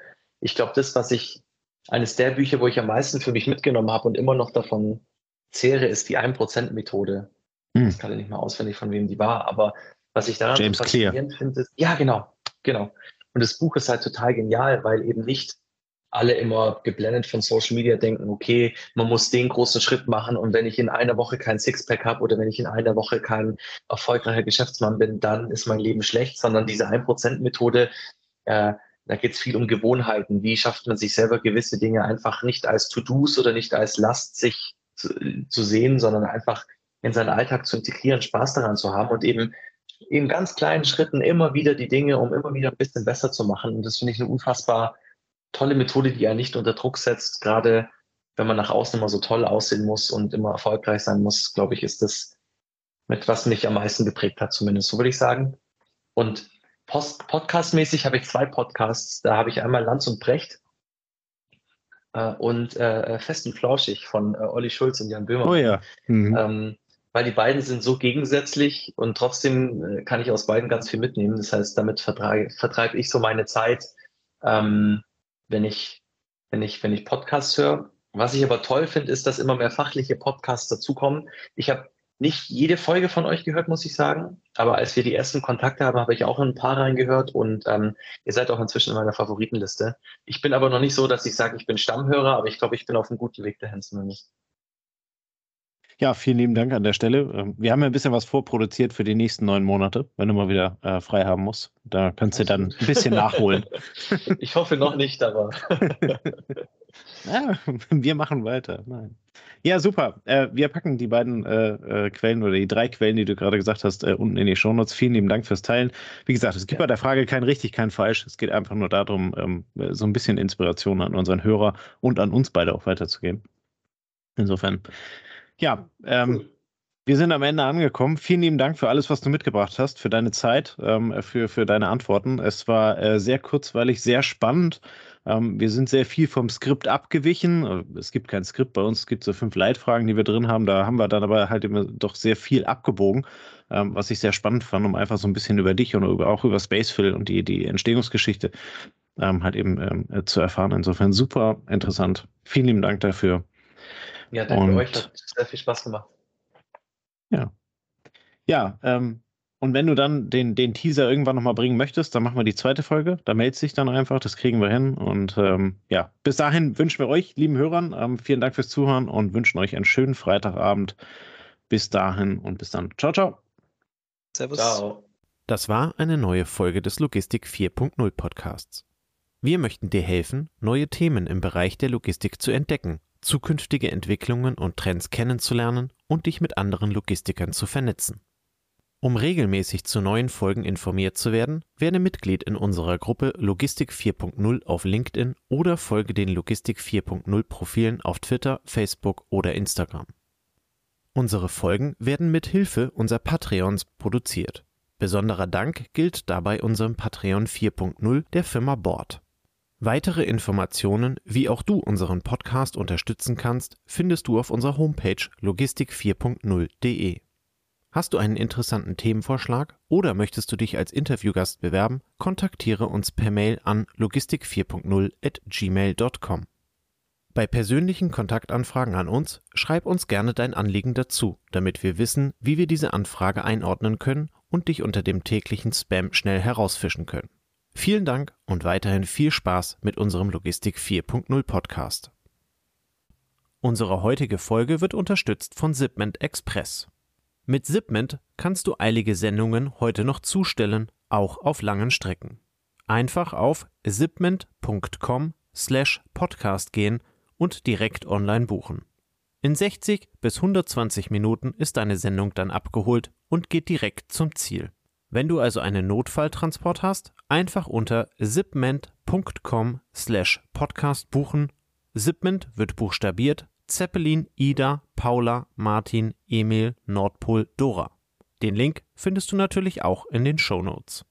Ich glaube, das, was ich, eines der Bücher, wo ich am meisten für mich mitgenommen habe und immer noch davon zehre, ist die 1%-Methode. Hm. Das kann ich nicht mal auswendig, von wem die war, aber was ich daran James faszinierend finde, ist, ja, genau, genau. Und das Buch ist halt total genial, weil eben nicht alle immer geblendet von Social Media denken, okay, man muss den großen Schritt machen und wenn ich in einer Woche kein Sixpack habe oder wenn ich in einer Woche kein erfolgreicher Geschäftsmann bin, dann ist mein Leben schlecht, sondern diese 1%-Methode, äh, da geht es viel um Gewohnheiten. Wie schafft man sich selber gewisse Dinge einfach nicht als To-Dos oder nicht als Last sich zu, zu sehen, sondern einfach in seinen Alltag zu integrieren, Spaß daran zu haben und eben in ganz kleinen Schritten immer wieder die Dinge, um immer wieder ein bisschen besser zu machen. Und das finde ich eine unfassbar tolle Methode, die er nicht unter Druck setzt. Gerade wenn man nach außen immer so toll aussehen muss und immer erfolgreich sein muss, glaube ich, ist das mit was mich am meisten geprägt hat, zumindest so würde ich sagen. Und Podcast-mäßig habe ich zwei Podcasts. Da habe ich einmal Lanz und Brecht äh, und äh, Fest und Flauschig von äh, Olli Schulz und Jan Böhmer. Oh ja. Mhm. Ähm, weil die beiden sind so gegensätzlich und trotzdem äh, kann ich aus beiden ganz viel mitnehmen. Das heißt, damit vertreibe, vertreibe ich so meine Zeit. Ähm, wenn ich, wenn ich, wenn ich Podcasts höre. Was ich aber toll finde, ist, dass immer mehr fachliche Podcasts dazukommen. Ich habe nicht jede Folge von euch gehört, muss ich sagen. Aber als wir die ersten Kontakte haben, habe ich auch ein paar reingehört und ähm, ihr seid auch inzwischen in meiner Favoritenliste. Ich bin aber noch nicht so, dass ich sage, ich bin Stammhörer, aber ich glaube, ich bin auf einem guten Weg dahin zumindest. Ja, vielen lieben Dank an der Stelle. Ähm, wir haben ja ein bisschen was vorproduziert für die nächsten neun Monate, wenn du mal wieder äh, frei haben musst. Da kannst du dann ein bisschen nachholen. Ich hoffe noch nicht, aber. ja, wir machen weiter. Nein. Ja, super. Äh, wir packen die beiden äh, äh, Quellen oder die drei Quellen, die du gerade gesagt hast, äh, unten in die Shownotes. Vielen lieben Dank fürs Teilen. Wie gesagt, es gibt ja. bei der Frage kein richtig, kein falsch. Es geht einfach nur darum, ähm, so ein bisschen Inspiration an unseren Hörer und an uns beide auch weiterzugeben. Insofern ja, ähm, cool. wir sind am Ende angekommen. Vielen lieben Dank für alles, was du mitgebracht hast, für deine Zeit, ähm, für, für deine Antworten. Es war äh, sehr kurzweilig, sehr spannend. Ähm, wir sind sehr viel vom Skript abgewichen. Es gibt kein Skript bei uns, es gibt so fünf Leitfragen, die wir drin haben. Da haben wir dann aber halt immer doch sehr viel abgebogen, ähm, was ich sehr spannend fand, um einfach so ein bisschen über dich und über, auch über Spacefill und die, die Entstehungsgeschichte ähm, halt eben ähm, äh, zu erfahren. Insofern super interessant. Vielen lieben Dank dafür. Ja, danke und, euch. Hat sehr viel Spaß gemacht. Ja. Ja, ähm, und wenn du dann den, den Teaser irgendwann nochmal bringen möchtest, dann machen wir die zweite Folge. Da meldet sich dann einfach, das kriegen wir hin. Und ähm, ja, bis dahin wünschen wir euch, lieben Hörern, ähm, vielen Dank fürs Zuhören und wünschen euch einen schönen Freitagabend. Bis dahin und bis dann. Ciao, ciao. Servus. Ciao. Das war eine neue Folge des Logistik 4.0 Podcasts. Wir möchten dir helfen, neue Themen im Bereich der Logistik zu entdecken zukünftige Entwicklungen und Trends kennenzulernen und dich mit anderen Logistikern zu vernetzen. Um regelmäßig zu neuen Folgen informiert zu werden, werde Mitglied in unserer Gruppe Logistik 4.0 auf LinkedIn oder folge den Logistik 4.0 Profilen auf Twitter, Facebook oder Instagram. Unsere Folgen werden mit Hilfe unserer Patreons produziert. Besonderer Dank gilt dabei unserem Patreon 4.0 der Firma Bord. Weitere Informationen, wie auch du unseren Podcast unterstützen kannst, findest du auf unserer Homepage logistik4.0.de. Hast du einen interessanten Themenvorschlag oder möchtest du dich als Interviewgast bewerben, kontaktiere uns per Mail an logistik4.0 at gmail.com. Bei persönlichen Kontaktanfragen an uns schreib uns gerne dein Anliegen dazu, damit wir wissen, wie wir diese Anfrage einordnen können und dich unter dem täglichen Spam schnell herausfischen können. Vielen Dank und weiterhin viel Spaß mit unserem Logistik 4.0 Podcast. Unsere heutige Folge wird unterstützt von Zipment Express. Mit Zipment kannst du eilige Sendungen heute noch zustellen, auch auf langen Strecken. Einfach auf zipment.com slash podcast gehen und direkt online buchen. In 60 bis 120 Minuten ist deine Sendung dann abgeholt und geht direkt zum Ziel. Wenn du also einen Notfalltransport hast, einfach unter zipment.com slash podcast buchen. Zipment wird buchstabiert Zeppelin, Ida, Paula, Martin, Emil, Nordpol, Dora. Den Link findest du natürlich auch in den Show Notes.